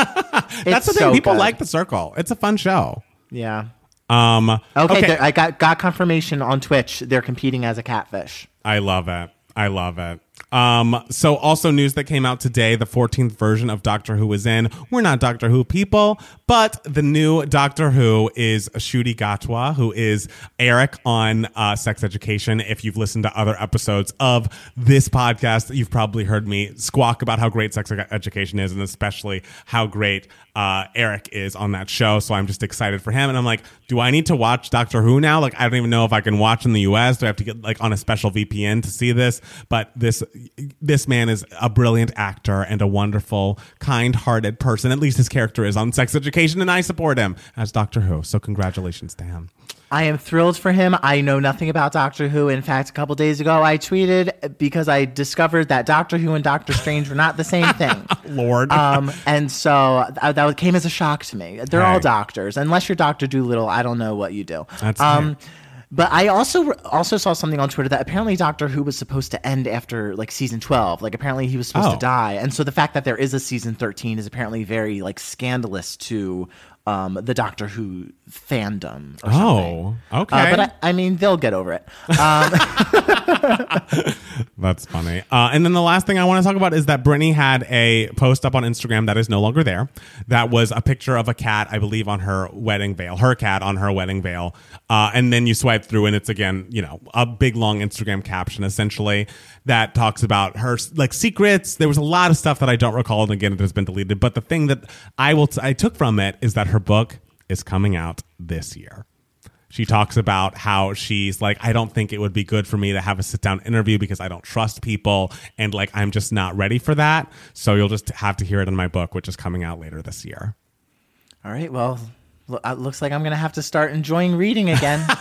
That's the thing.
so
People
good.
like the circle. It's a fun show.
Yeah.
Um,
Okay,
okay.
I got got confirmation on Twitch. They're competing as a catfish.
I love it. I love it. Um, so also news that came out today, the 14th version of Doctor Who is in. We're not Doctor Who people, but the new Doctor Who is Ncuti Gatwa, who is Eric on uh, Sex Education. If you've listened to other episodes of this podcast, you've probably heard me squawk about how great Sex Education is, and especially how great uh, Eric is on that show. So I'm just excited for him. And I'm like, do I need to watch Doctor Who now? Like, I don't even know if I can watch in the US. Do I have to get like on a special VPN to see this? But this this man is a brilliant actor and a wonderful, kind-hearted person. At least his character is on Sex Education, and I support him as Doctor Who. So congratulations to him.
I am thrilled for him. I know nothing about Doctor Who. In fact, a couple days ago, I tweeted because I discovered that Doctor Who and Doctor Strange were not the same thing.
Lord.
Um, and so th- that came as a shock to me. They're all doctors. Unless you're Doctor Doolittle, I don't know what you do.
That's
um,
right.
but I also also saw something on Twitter that apparently Doctor Who was supposed to end after like season twelve. Like apparently he was supposed
Oh.
to die, and so the fact that there is a season thirteen is apparently very like scandalous to um, the Doctor Who fandom. Or something.
oh, okay.
Uh, but I, I mean, they'll get over it.
That's funny. Uh, and then the last thing I want to talk about is that Brittany had a post up on Instagram that is no longer there. That was a picture of a cat, I believe, on her wedding veil, her cat on her wedding veil. Uh, and then you swipe through, and it's again, you know, a big long Instagram caption essentially that talks about her like secrets. There was a lot of stuff that I don't recall, and again, it has been deleted. But the thing that I will, I took from it is that her book is coming out this year. She talks about how she's like, I don't think it would be good for me to have a sit down interview because I don't trust people. And like, I'm just not ready for that. So you'll just have to hear it in my book, which is coming out later this year.
All right, well, it looks like I'm gonna have to start enjoying reading again.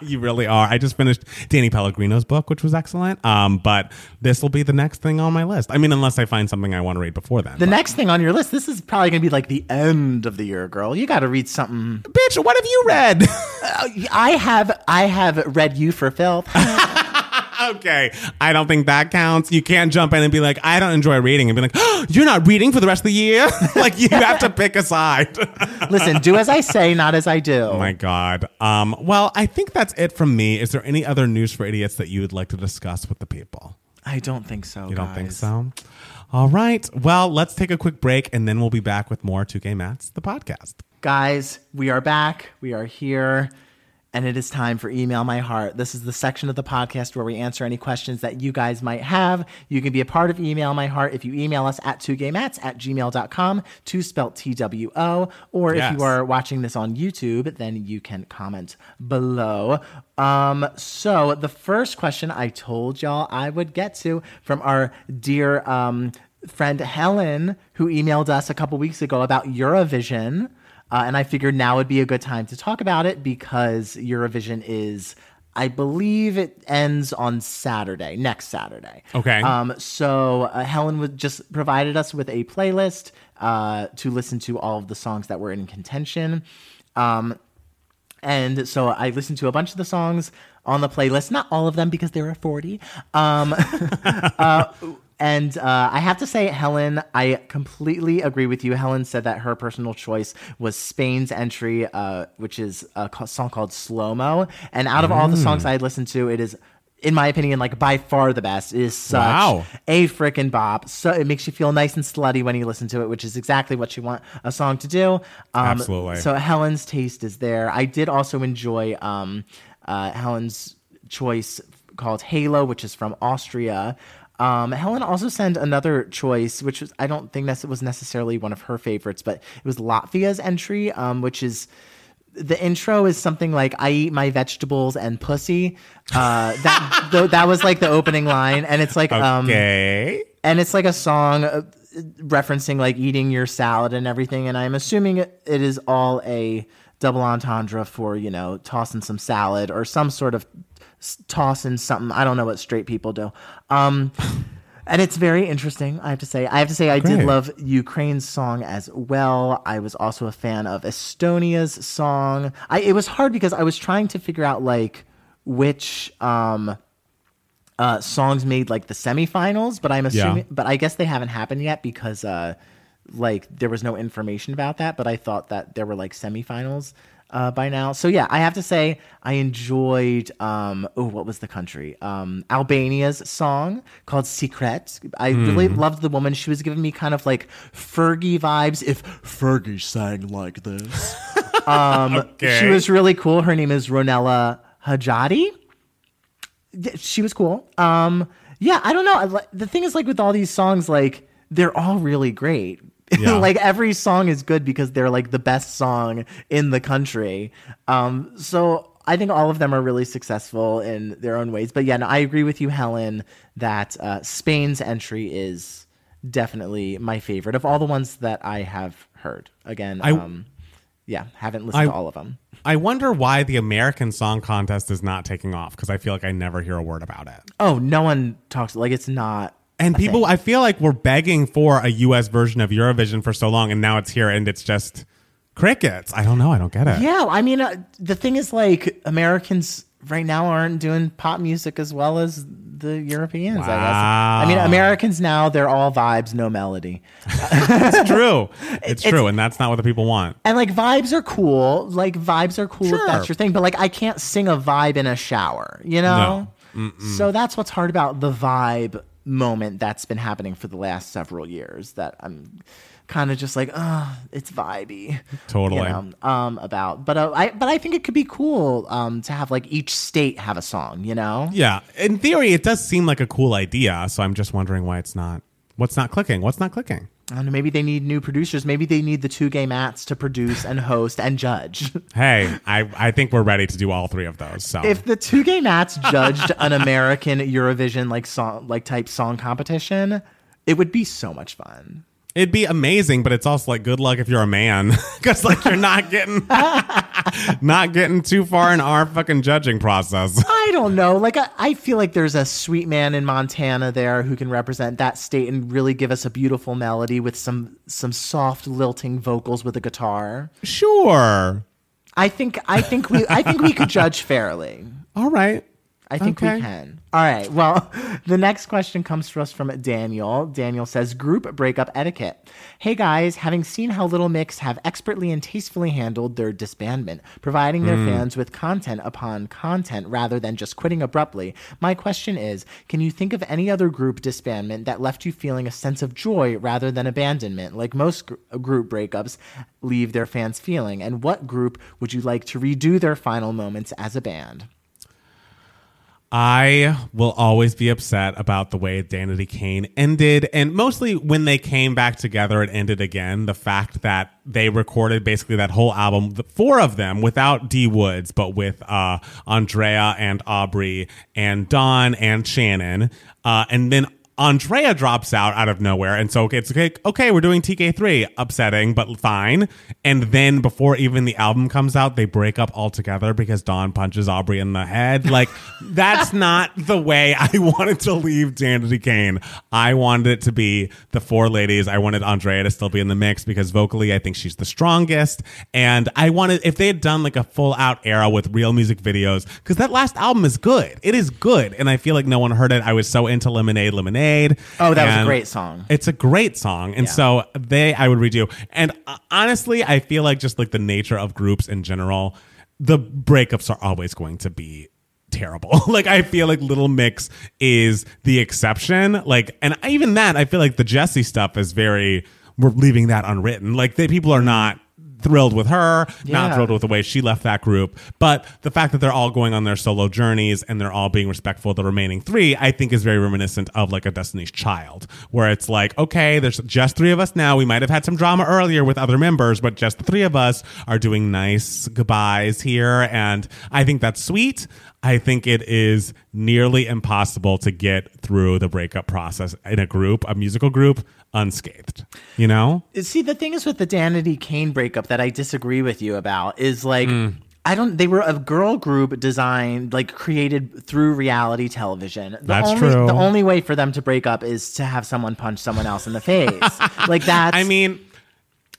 You really are. I just finished Danny Pellegrino's book, which was excellent. Um, but this will be the next thing on my list. I mean, unless I find something I want to read before then.
The
But-
next thing on your list, this is probably gonna be like the end of the year, girl. You got to read something.
Bitch, what have you read?
I have, I have read you for filth.
okay. I don't think that counts. You can't jump in and be like, I don't enjoy reading and be like, oh, you're not reading for the rest of the year? like, you have to pick a side.
Listen, do as I say, not as I do.
Oh my God. Um, well, I think that's it from me. Is there any other news for idiots that you would like to discuss with the people?
I don't think so.
You don't think so? All right. Well, let's take a quick break and then we'll be back with more Two Gay Mats, the podcast.
Guys, we are back. We are here. And it is time for Email My Heart. This is the section of the podcast where we answer any questions that you guys might have. You can be a part of Email My Heart if you email us at 2gaymats at gmail.com, two spelt T-W-O. Or if you are watching this on YouTube, then you can comment below. Um, so the first question I told y'all I would get to from our dear um, friend Helen, who emailed us a couple weeks ago about Eurovision. Uh, and I figured now would be a good time to talk about it because Eurovision is, I believe it ends on Saturday, next Saturday.
Okay.
Um, so uh, Helen would just provided us with a playlist uh, to listen to all of the songs that were in contention. Um, and so I listened to a bunch of the songs on the playlist, not all of them because there are 40. Um, uh, and uh, I have to say, Helen, I completely agree with you. Helen said that her personal choice was Spain's entry, uh, which is a song called Slow Mo. And out of all the songs I had listened to, it is. In my opinion, like by far the best. It is such
Wow.
a freaking bop. So it makes you feel nice and slutty when you listen to it, which is exactly what you want a song to do. Um,
Absolutely.
So Helen's taste is there. I did also enjoy um, uh, Helen's choice called Halo, which is from Austria. Um, Helen also sent another choice, which was, I don't think that was necessarily one of her favorites, but it was Latvia's entry, um, which is the intro is something like "I eat my vegetables and pussy." Uh, that th- that was like the opening line, and it's like um,
Okay.
and it's like a song uh, referencing like eating your salad and everything and i'm assuming it, it is all a double entendre for you know tossing some salad or some sort of s- tossing something. I don't know what straight people do. Um and it's very interesting i have to say. I have to say i did love ukraine's song as well. I was also a fan of estonia's song. I it was hard because i was trying to figure out like which um uh, songs made like the semifinals, but I'm assuming, but I guess they haven't happened yet because uh, like there was no information about that. But I thought that there were like semifinals uh, by now. So yeah, I have to say I enjoyed. Um, oh, what was the country? Um, Albania's song called "Secret." I really loved the woman. She was giving me kind of like Fergie vibes. If Fergie sang like this, um,
Okay.
she was really cool. Her name is Ronella Hajati she was cool. Um, yeah, I don't know. The thing is, like with all these songs, like they're all really great.
Yeah.
like every song is good because they're like the best song in the country. Um, so I think all of them are really successful in their own ways. But yeah, no, I agree with you, Helen, that uh, Spain's entry is definitely my favorite of all the ones that I have heard. Again,
I-
um, yeah, haven't listened
I-
to all of them.
I wonder why the American Song Contest is not taking off because I feel like I never hear a word about it.
Oh, no one talks like it's not.
And people. I feel like we're begging for a U.S. version of Eurovision for so long, and now it's here, and it's just crickets. I don't know. I don't get it.
Yeah, I mean, uh, the thing is, like, Americans right now aren't doing pop music as well as the Europeans. I guess. I mean, Americans now they're all vibes, no melody,
It's true. It's,
It's-
true, and that's not what the people want.
and like vibes are cool. Like vibes are cool if that's your thing. But like, I can't sing a vibe in a shower. You know. So that's what's hard about the vibe moment that's been happening for the last several years. That I'm kind of just like, oh, it's vibey.
Totally.
You know, um, about, but uh, I, but I think it could be cool um, to have like each state have a song. You know.
Yeah, in theory, it does seem like a cool idea. So I'm just wondering why it's not. What's not clicking? What's not clicking?
I don't know, maybe they need new producers. Maybe they need the two gay mats to produce and host and judge.
Hey, I, I think we're ready to do all three of those. So
if the two gay mats judged an American Eurovision like song like type song competition, it would be so much fun.
It'd be amazing, but it's also like good luck if you're a man, because like you're not getting not getting too far in our fucking judging process.
I don't know. Like I, I feel like there's a sweet man in Montana there who can represent that state and really give us a beautiful melody with some some soft lilting vocals with a guitar.
Sure.
I think I think we I think we could judge fairly.
All right.
I think
Okay.
we can. All right. Well, the next question comes to us from Daniel. Daniel says, Group breakup etiquette. Hey guys, having seen how Little Mix have expertly and tastefully handled their disbandment, providing their hmm. fans with content upon content rather than just quitting abruptly, my question is can you think of any other group disbandment that left you feeling a sense of joy rather than abandonment, like most gr- group breakups leave their fans feeling? And what group would you like to redo their final moments as a band?
I will always be upset about the way Danity Kane ended. And mostly when they came back together, it ended again. The fact that they recorded basically that whole album, the four of them, without D Woods, but with uh, Andrea and Aubrey and Dawn and Shannon. Uh, and then Andrea drops out out of nowhere, and so it's like, Okay, we're doing DK3, upsetting but fine. And then before even the album comes out, they break up altogether because Dawn punches Aubrey in the head. Like that's not the way I wanted to leave Danity Kane. I wanted it to be the four ladies. I wanted Andrea to still be in the mix because vocally, I think she's the strongest. And I wanted if they had done like a full out era with real music videos, because that last album is good. It is good, and I feel like no one heard it. I was so into Lemonade, Lemonade.
Oh, that was a great song.
It's a great song, and
Yeah.
so they I would redo. And uh, honestly, I feel like just like the nature of groups in general, the breakups are always going to be terrible. like I feel like Little Mix is the exception. Like, and even that, I feel like the Jesy stuff is very. We're leaving that unwritten. Like, they, people are not thrilled with her, not thrilled with the way she left that group. But the fact that they're all going on their solo journeys and they're all being respectful of the remaining three, I think is very reminiscent of like a Destiny's Child, where it's like, okay, there's just three of us now. We might have had some drama earlier with other members, but just the three of us are doing nice goodbyes here. And I think that's sweet. I think it is nearly impossible to get through the breakup process in a group, a musical group, unscathed. You know?
See, the thing is with the Danity Kane breakup that I disagree with you about is like
Hmm.
I don't. They were a girl group designed, like created through reality television. The
That's
only,
true.
The only way for them to break up is to have someone punch someone else in the face. like that.
I mean,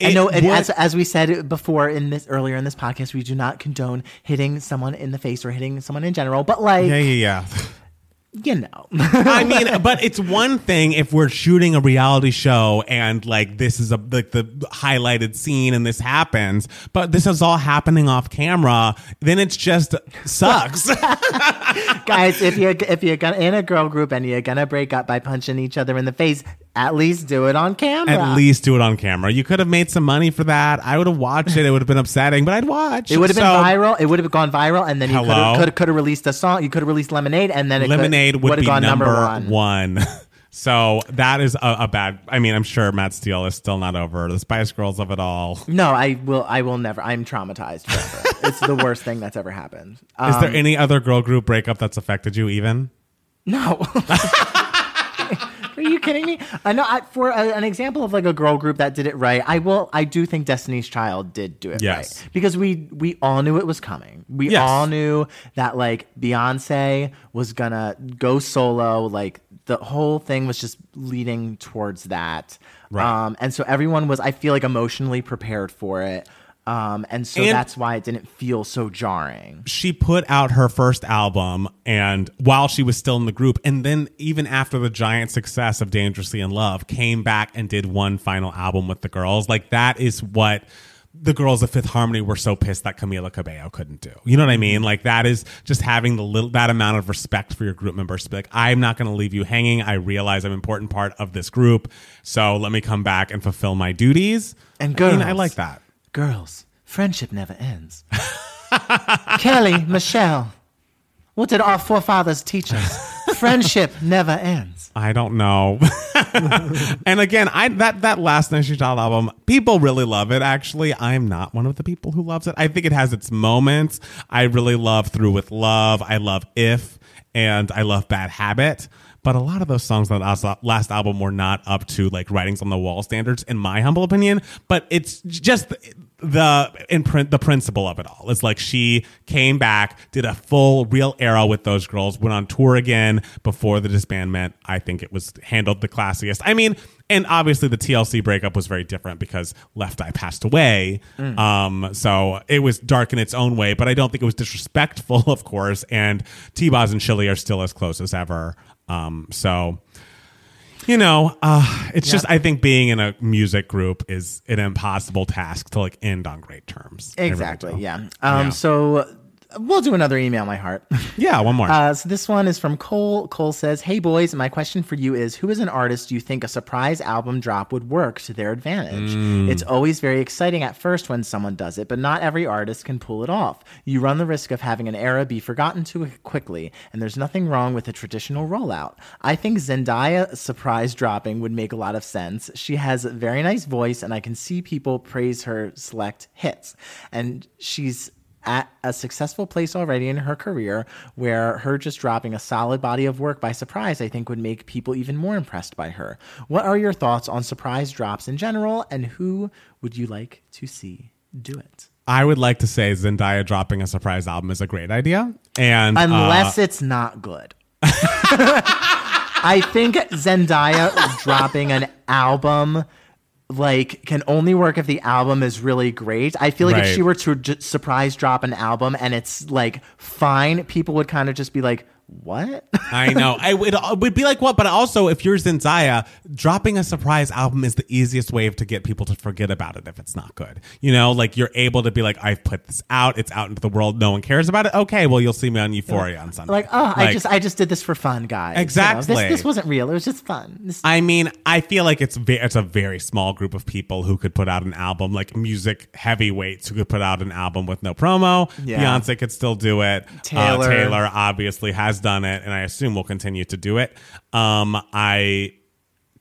I know,
it
and
would-
as, as we said before in this earlier in this podcast, we do not condone hitting someone in the face or hitting someone in general. But like,
yeah, yeah, yeah.
you know,
I mean, but it's one thing if we're shooting a reality show and like this is a like the highlighted scene and this happens, but this is all happening off camera, then it's just sucks.
guys, if you if you're gonna in a girl group and you're gonna break up by punching each other in the face, at least do it on camera.
At least do it on camera. You could have made some money for that. I would have watched it. It would have been upsetting, but I'd watch.
It would have been viral. It would have gone viral, and then you
Hello?
could have could have released a song. You could have released Lemonade, and then it
Lemonade
could,
would
have
be
gone
number,
number,
one. So that is a, a bad. I mean, I'm sure Matt Steele is still not over the Spice Girls of it all.
No, I will. I will never. I'm traumatized forever. it's the worst thing that's ever happened. Um,
Is there any other girl group breakup that's affected you? Even
no. Are you kidding me? Uh, no, I, for a, an example of like a girl group that did it right, I will. I do think Destiny's Child did do it
Yes.
right because we we all knew it was coming. We
Yes.
all knew that like Beyonce was gonna go solo. Like the whole thing was just leading towards that.
Right.
Um, and so everyone was, I feel like, emotionally prepared for it. Um, and so
And-
that's why it didn't feel so jarring.
she put out her first album and while she was still in the group and then even after the giant success of dangerously in love came back and did one final album with the girls. Like that is what the girls of fifth harmony were so pissed that camila cabello couldn't do. You know what i mean? Like that is just having the little that amount of respect for your group members to be like i'm not going to leave you hanging. I realize i'm an important part of this group. So let me come back and fulfill my duties.
And
I, mean, I like that
Girls, friendship never ends. Kelly, Michelle, what did our forefathers teach us? friendship never ends.
I don't know. and again, I that that last Destiny's Child album, people really love it. Actually, I'm not one of the people who loves it. I think it has its moments. I really love Through with Love. I love If, and I love Bad Habit. But a lot of those songs on the last album were not up to like writings on the wall standards, in my humble opinion. But it's just the, in print the principle of it all. It's like she came back, did a full real era with those girls, went on tour again before the disbandment. I think it was handled the classiest. I mean, and obviously the TLC breakup was very different because Left Eye passed away. Um, so it was dark in its own way, but I don't think it was disrespectful, of course. And T Boz and Chili are still as close as ever. Um, so you know, uh, it's just I think being in a music group is an impossible task to like end on great terms.
Exactly. Yeah. Um,
Yeah.
So we'll do another email, my heart.
Yeah, one more.
Uh, so this one is from Cole. Cole says, "Hey boys, my question for you is: Who is an artist you think a surprise album drop would work to their advantage? It's always very exciting at first when someone does it, but not every artist can pull it off. You run the risk of having an era be forgotten too quickly, and there's nothing wrong with a traditional rollout. I think Zendaya surprise dropping would make a lot of sense. She has a very nice voice, and I can see people praise her select hits, and she's." At a successful place already in her career where her just dropping a solid body of work by surprise I think would make people even more impressed by her. What are your thoughts on surprise drops in general and who would you like to see do it?
I would like to say Zendaya dropping a surprise album is a great idea, and uh,
Unless it's not good. I think Zendaya dropping an album like can only work if the album is really great. I feel like
Right.
if she were to j- surprise drop an album and it's like fine, people would kind of just be like, "What?"
I know. I would, it would be like what? But also, if you're Zendaya, dropping a surprise album is the easiest way to get people to forget about it if it's not good. You know, like you're able to be like, I've put this out. It's out into the world. No one cares about it. Okay, well, you'll see me on Euphoria on Sunday.
like, "Oh, I just I just did this for fun, guys." You know,
Exactly.
this, this wasn't real. It was just fun. This-
I mean, I feel like it's ve- it's a very small group of people who could put out an album, like music heavyweights who could put out an album with no promo.
Yeah.
Beyonce could still do it.
Taylor.
uh, Taylor obviously has done it, and I assume will continue to do it. Um, I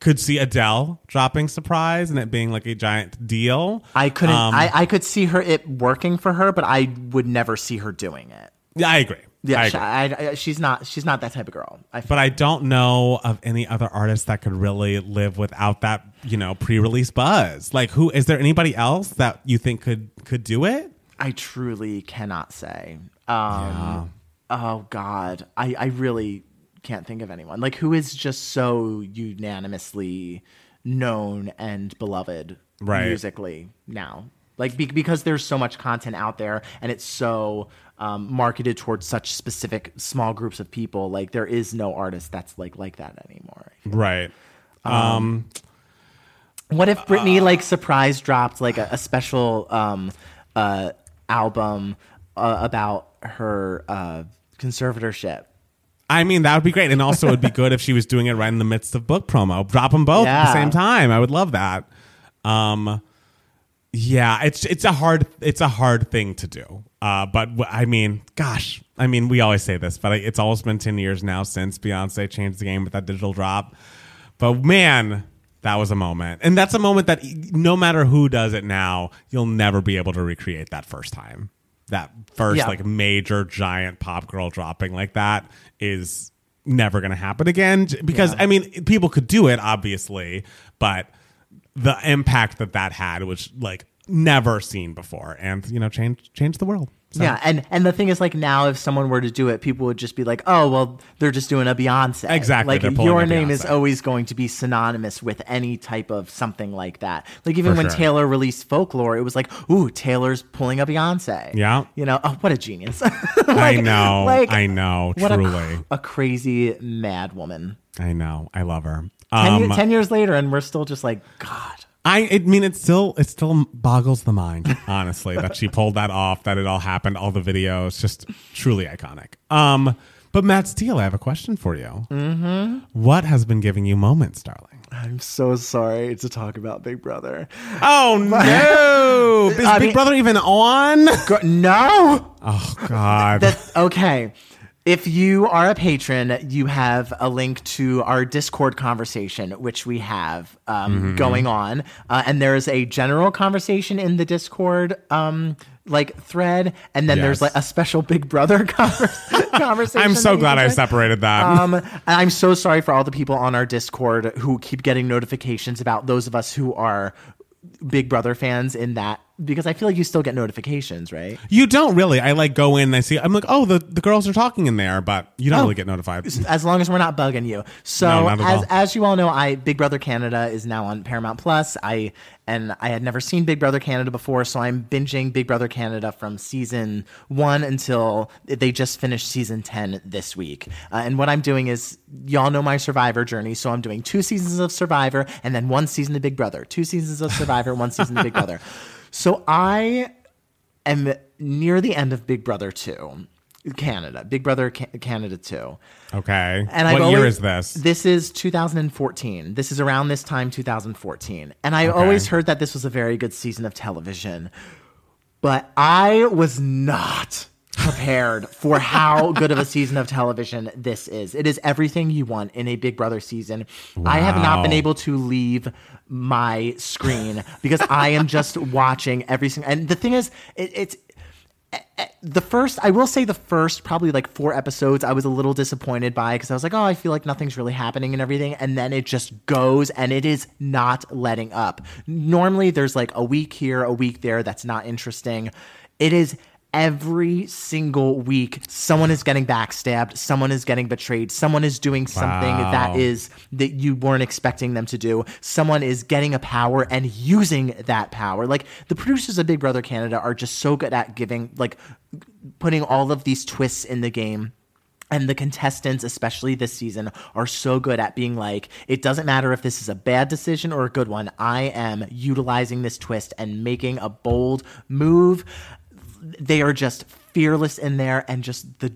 could see Adele dropping surprise and it being like a giant deal.
I couldn't.
Um,
I, I could see her it working for her, but I would never see her doing it.
yeah, I agree.
Yeah,
I
she- I, I, she's not. She's not that type of girl. I
but I don't know of any other artist that could really live without that, you know, pre-release buzz. Like, who is there? Anybody else that you think could could do it?
I truly cannot say. Um, Oh God, I, I really can't think of anyone like who is just so unanimously known and beloved
Right.
musically now. Like be, because there's so much content out there and it's so um, marketed towards such specific small groups of people. Like there is no artist that's like like that anymore.
Right.
Um what if Britney like surprise dropped like a, a special um, uh, album uh, about her uh, conservatorship?
I mean, that would be great. And also, it would be good if she was doing it right in the midst of book promo. Drop them both at the same time. I would love that. Um, yeah, it's it's a hard it's a hard thing to do. Uh, but w- I mean, gosh, I mean, we always say this, but it's almost been ten years now since Beyonce changed the game with that digital drop. But man, that was a moment, and that's a moment that no matter who does it now, you'll never be able to recreate that first time. That first
Yeah.
like major giant pop girl dropping like that is never going to happen again because
Yeah.
I mean people could do it obviously, but the impact that that had was like never seen before, and you know change change the world. So,
Yeah, and and the thing is, like now, if someone were to do it, people would just be like, "Oh, well, they're just doing a Beyonce."
Exactly,
Like your
a
name is always going to be synonymous with any type of something like that. Like even
For
when
sure.
Taylor released Folklore, it was like, "Ooh, Taylor's pulling a Beyonce."
Yeah.
you know, oh, what a genius!
I know,
like,
I know,
what a,
truly,
a crazy mad woman.
I know, I love her. Um,
ye- ten years later, and we're still just like, God.
I, I mean, it still it still boggles the mind, honestly, that she pulled that off, that it all happened, all the videos, just truly iconic. Um, but Matt Steele, I have a question for you. Mm-hmm. What has been giving you moments, darling?
I'm so sorry to talk about Big Brother.
Oh no! Is
I
Big
mean-
Brother even on?
No.
Oh God!
That okay. If you are a patron, you have a link to our Discord conversation, which we have um, going on, uh, and there is a general conversation in the Discord um, like thread, and then there's like a special Big Brother conver- conversation.
I'm so glad I separated that.
Um, I'm so sorry for all the people on our Discord who keep getting notifications about those of us who are Big Brother fans in that because I feel like you still get notifications, right?
you don't really. I like go in, and I see. I'm like, oh, the, the girls are talking in there, but you don't
Oh.
really get notified.
as long as we're not bugging you. So
No, not at
as
all.
as you all know, I Big Brother Canada is now on Paramount Plus. I and I had never seen Big Brother Canada before, so I'm binging Big Brother Canada from season one until they just finished season ten this week. Uh, and what I'm doing is, y'all know my Survivor journey, so I'm doing two seasons of Survivor and then one season of Big Brother, two seasons of Survivor, one season of Big Brother. So I am near the end of Big Brother two. Canada, Big Brother Ca- Canada 2.
Okay.
And
what
I've
year
always-
is this?
This is 2014. This is around this time, 2014. And I always heard that this was a very good season of television, but I was not prepared for how good of a season of television this is. It is everything you want in a Big Brother season. I have not been able to leave my screen because I am just watching every single. And the thing is, it, it's eh, eh, the first i will say the first probably like four episodes i was a little disappointed by because i was like oh i feel like nothing's really happening and everything and then it just goes and it is not letting up normally there's like a week here a week there that's not interesting it is every single week someone is getting backstabbed someone is getting betrayed someone is doing something that
Wow.
is that you weren't expecting them to do someone is getting a power and using that power like the producers of big brother canada are just so good at giving like putting all of these twists in the game and the contestants, especially this season, are so good at being like, it doesn't matter if this is a bad decision or a good one. I am utilizing this twist and making a bold move. They are just fearless in there and just the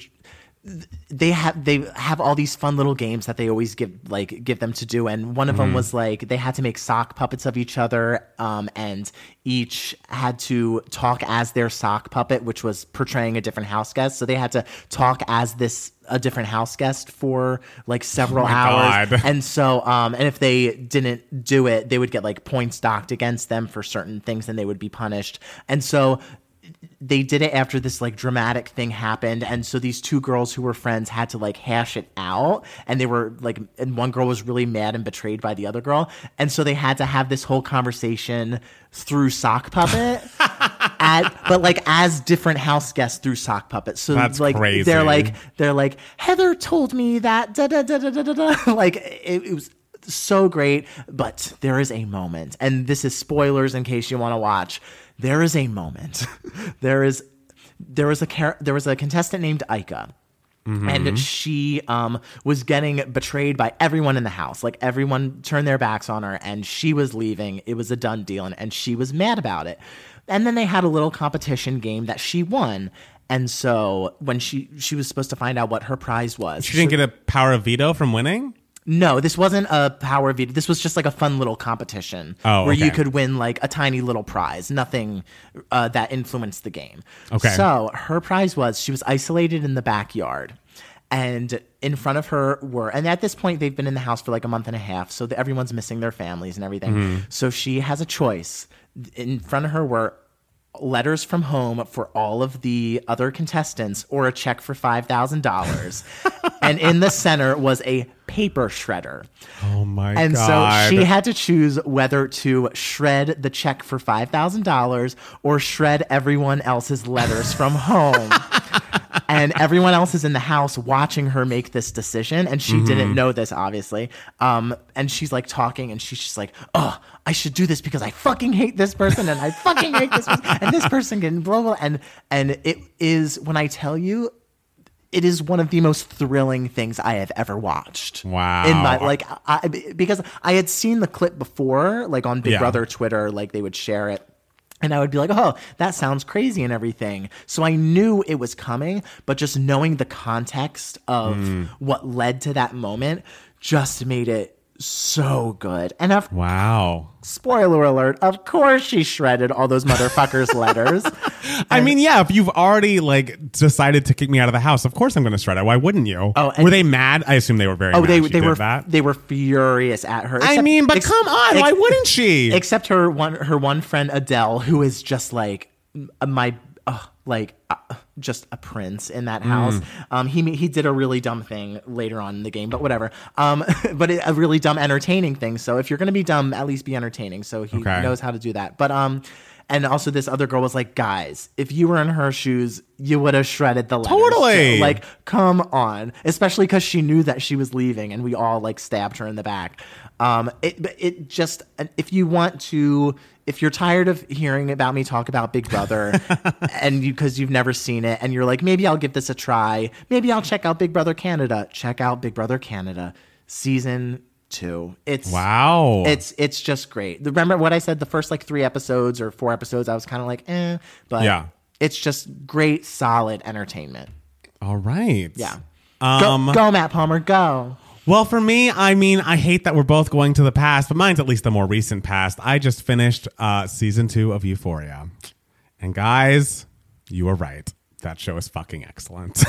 they have they have all these fun little games that they always give like give them to do. And one of them was like they had to make sock puppets of each other um, and each had to talk as their sock puppet which was portraying a different house guest. So they had to talk as this a different house guest for like several
Oh
hours.
God.
and so um and if they didn't do it they would get like points docked against them for certain things and they would be punished. And so they did it after this like dramatic thing happened and so these two girls who were friends had to like hash it out and they were like and one girl was really mad and betrayed by the other girl and so they had to have this whole conversation through sock puppet at but like as different house guests through sock puppet so
That's
like
crazy.
they're like they're like heather told me that da da da da da da like it, it was so great but there is a moment and this is spoilers in case you want to watch there is a moment there is there was a char- there was a contestant named Ika and she um, was getting betrayed by everyone in the house. Like everyone turned their backs on her, and she was leaving. It was a done deal, and, and she was mad about it. And then they had a little competition game that she won. And so when she she was supposed to find out what her prize was,
She didn't get a power of veto from winning?
No, this wasn't a power veto. This was just like a fun little competition
Oh,
where you could win like a tiny little prize, nothing uh, that influenced the game.
Okay.
So her prize was she was isolated in the backyard. And in front of her were, and at this point they've been in the house for like a month and a half, so that everyone's missing their families and everything.
Mm-hmm.
So she has a choice. In front of her were letters from home for all of the other contestants or a check for $5,000. and in the center was a paper shredder.
Oh my
And
god.
so she had to choose whether to shred the check for $5,000 or shred everyone else's letters from home. and everyone else is in the house watching her make this decision. And she didn't know this, obviously. Um, and she's like talking and she's just like, oh, I should do this because I fucking hate this person and I fucking hate this person and this person can blah, blah. And, and it is, when I tell you, it is one of the most thrilling things I have ever watched.
Wow.
In my like, I, because I had seen the clip before, like on Big
Yeah.
Brother Twitter, like they would share it. And I would be like, oh, that sounds crazy and everything. So I knew it was coming, but just knowing the context of
Mm.
what led to that moment just made it so good. And of
wow.
spoiler alert, of course she shredded all those motherfuckers' letters.
I mean, yeah, if you've already like decided to kick me out of the house, of course I'm going to shred it. Why wouldn't you?
Oh, and-
were they mad? I assume they were very
Oh,
mad
they they were
that.
they were furious at her.
I mean, but
ex-
come on, why wouldn't she?
Except her one her one friend Adel, who is just like my uh, like uh, just a prince in that house.
Mm.
Um, he he did a really dumb thing later on in the game, but whatever. Um, but it, a really dumb entertaining thing. So if you're gonna be dumb, at least be entertaining. So he
Okay.
knows how to do that. But um. And also, this other girl was like, "Guys, if you were in her shoes, you would have shredded the letters.
Totally.
Like, come on especially because she knew that she was leaving and we all like stabbed her in the back um it it just if you want to if you're tired of hearing about me talk about big brother and you because you've never seen it and you're like maybe i'll give this a try maybe i'll check out big brother canada check out big brother canada season two it's
wow.
it's it's just great remember what i said the first like three episodes or four episodes i was kind of like eh but
Yeah.
it's just great solid entertainment
all right.
yeah.
Um,
go, go, Matt Palmer, go.
Well, for me, I mean, I hate that we're both going to the past, but mine's at least the more recent past. I just finished uh, season two of Euphoria. And guys, you were right. That show is fucking excellent.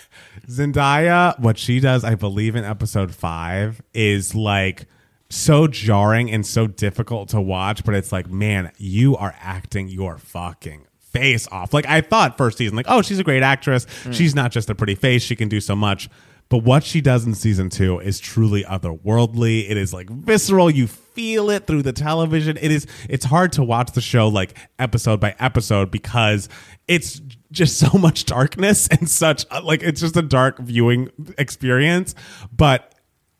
Zendaya, what she does, I believe in episode five, is like so jarring and so difficult to watch, but it's like, man, you are acting your fucking face off. Like I thought first season, like, oh, she's a great actress. She's not just a pretty face, she can do so much. But what she does in season two is truly otherworldly. It is like visceral. You feel it through the television. It is it's hard to watch the show like episode by episode because it's just so much darkness and such uh, like it's just a dark viewing experience. But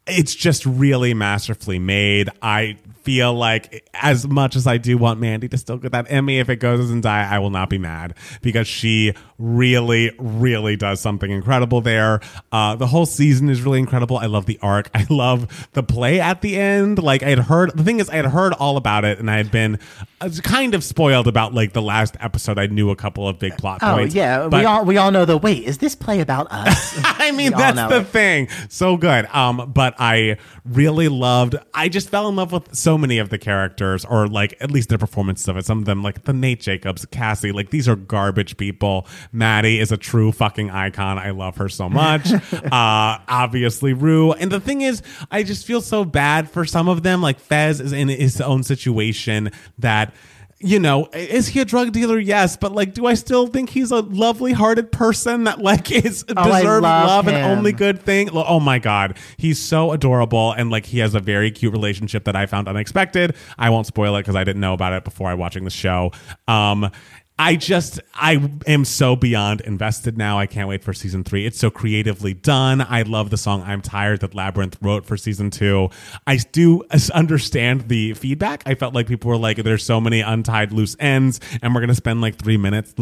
it's just really masterfully made. I feel like as much as I do want Mandy to still get that Emmy, if it goes and die, I will not be mad because she really, really does something incredible there. Uh, the whole season is really incredible. I love the arc. I love the play at the end. Like I had heard, the thing is, I had heard all about it, and I had been uh, kind of spoiled about like the last episode. I knew a couple of big plot
Oh
points.
yeah,
but-
we all we all know the wait. Is this play about us?
I mean,
We
that's the
it.
thing. So good. Um, but I really loved. I just fell in love with so many of the characters, or like at least the performances of it. Some of them, like the Nate Jacobs, Cassie, like these are garbage people. Maddie is a true fucking icon. I love her so much. uh, obviously Rue. And the thing is, I just feel so bad for some of them. Like Fez is in his own situation that you know, is he a drug dealer? Yes, but like, do I still think he's a lovely hearted person that like is
Oh,
deserves
love
love and only good thing? Oh my god, he's so adorable and like he has a very cute relationship that I found unexpected. I won't spoil it because I didn't know about it before I watching the show. Um, I just I am so beyond invested now. I can't wait for season three. It's so creatively done. I love the song "I'm Tired" that Labrinth wrote for season two. I do understand the feedback. I felt like people were like, "There's so many untied loose ends," and we're gonna spend like three minutes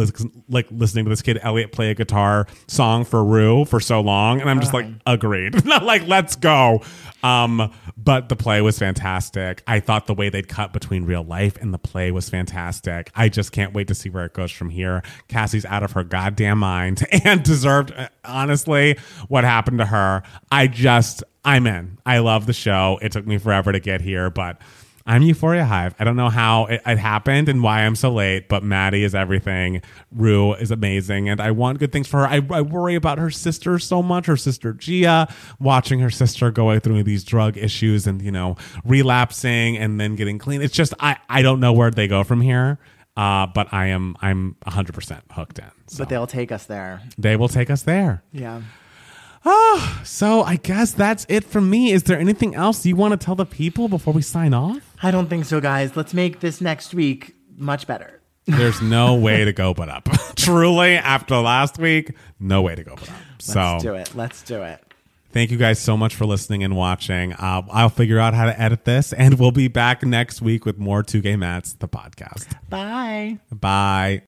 like listening to this kid Elliot play a guitar song for Rue for so long, and I'm just like, uh-huh. agreed. Not like, let's go. Um, but the play was fantastic. I thought the way they'd cut between real life and the play was fantastic. I just can't wait to see where it goes from here. Cassie's out of her goddamn mind and deserved, honestly, what happened to her. I just, I'm in. I love the show. It took me forever to get here, but I'm Euphoria Hive. I don't know how it, it happened and why I'm so late, but Maddie is everything. Rue is amazing, and I want good things for her. I, I worry about her sister so much, her sister Gia, watching her sister going through these drug issues and, you know, relapsing and then getting clean. It's just, I, I don't know where they go from here. Uh, but I am I'm 100 percent hooked in. So
But they'll take us there.
they will take us there.
Yeah.
Oh, so I guess that's it from me. Is there anything else you want to tell the people before we sign off?
I don't think so, guys. Let's make this next week much better.
There's no way to go but up. Truly, after last week, no way to go but up. So
Let's do it. Let's do it.
Thank you guys so much for listening and watching. Uh, I'll figure out how to edit this, and we'll be back next week with more Two Gay Mats, the podcast.
Bye.
Bye.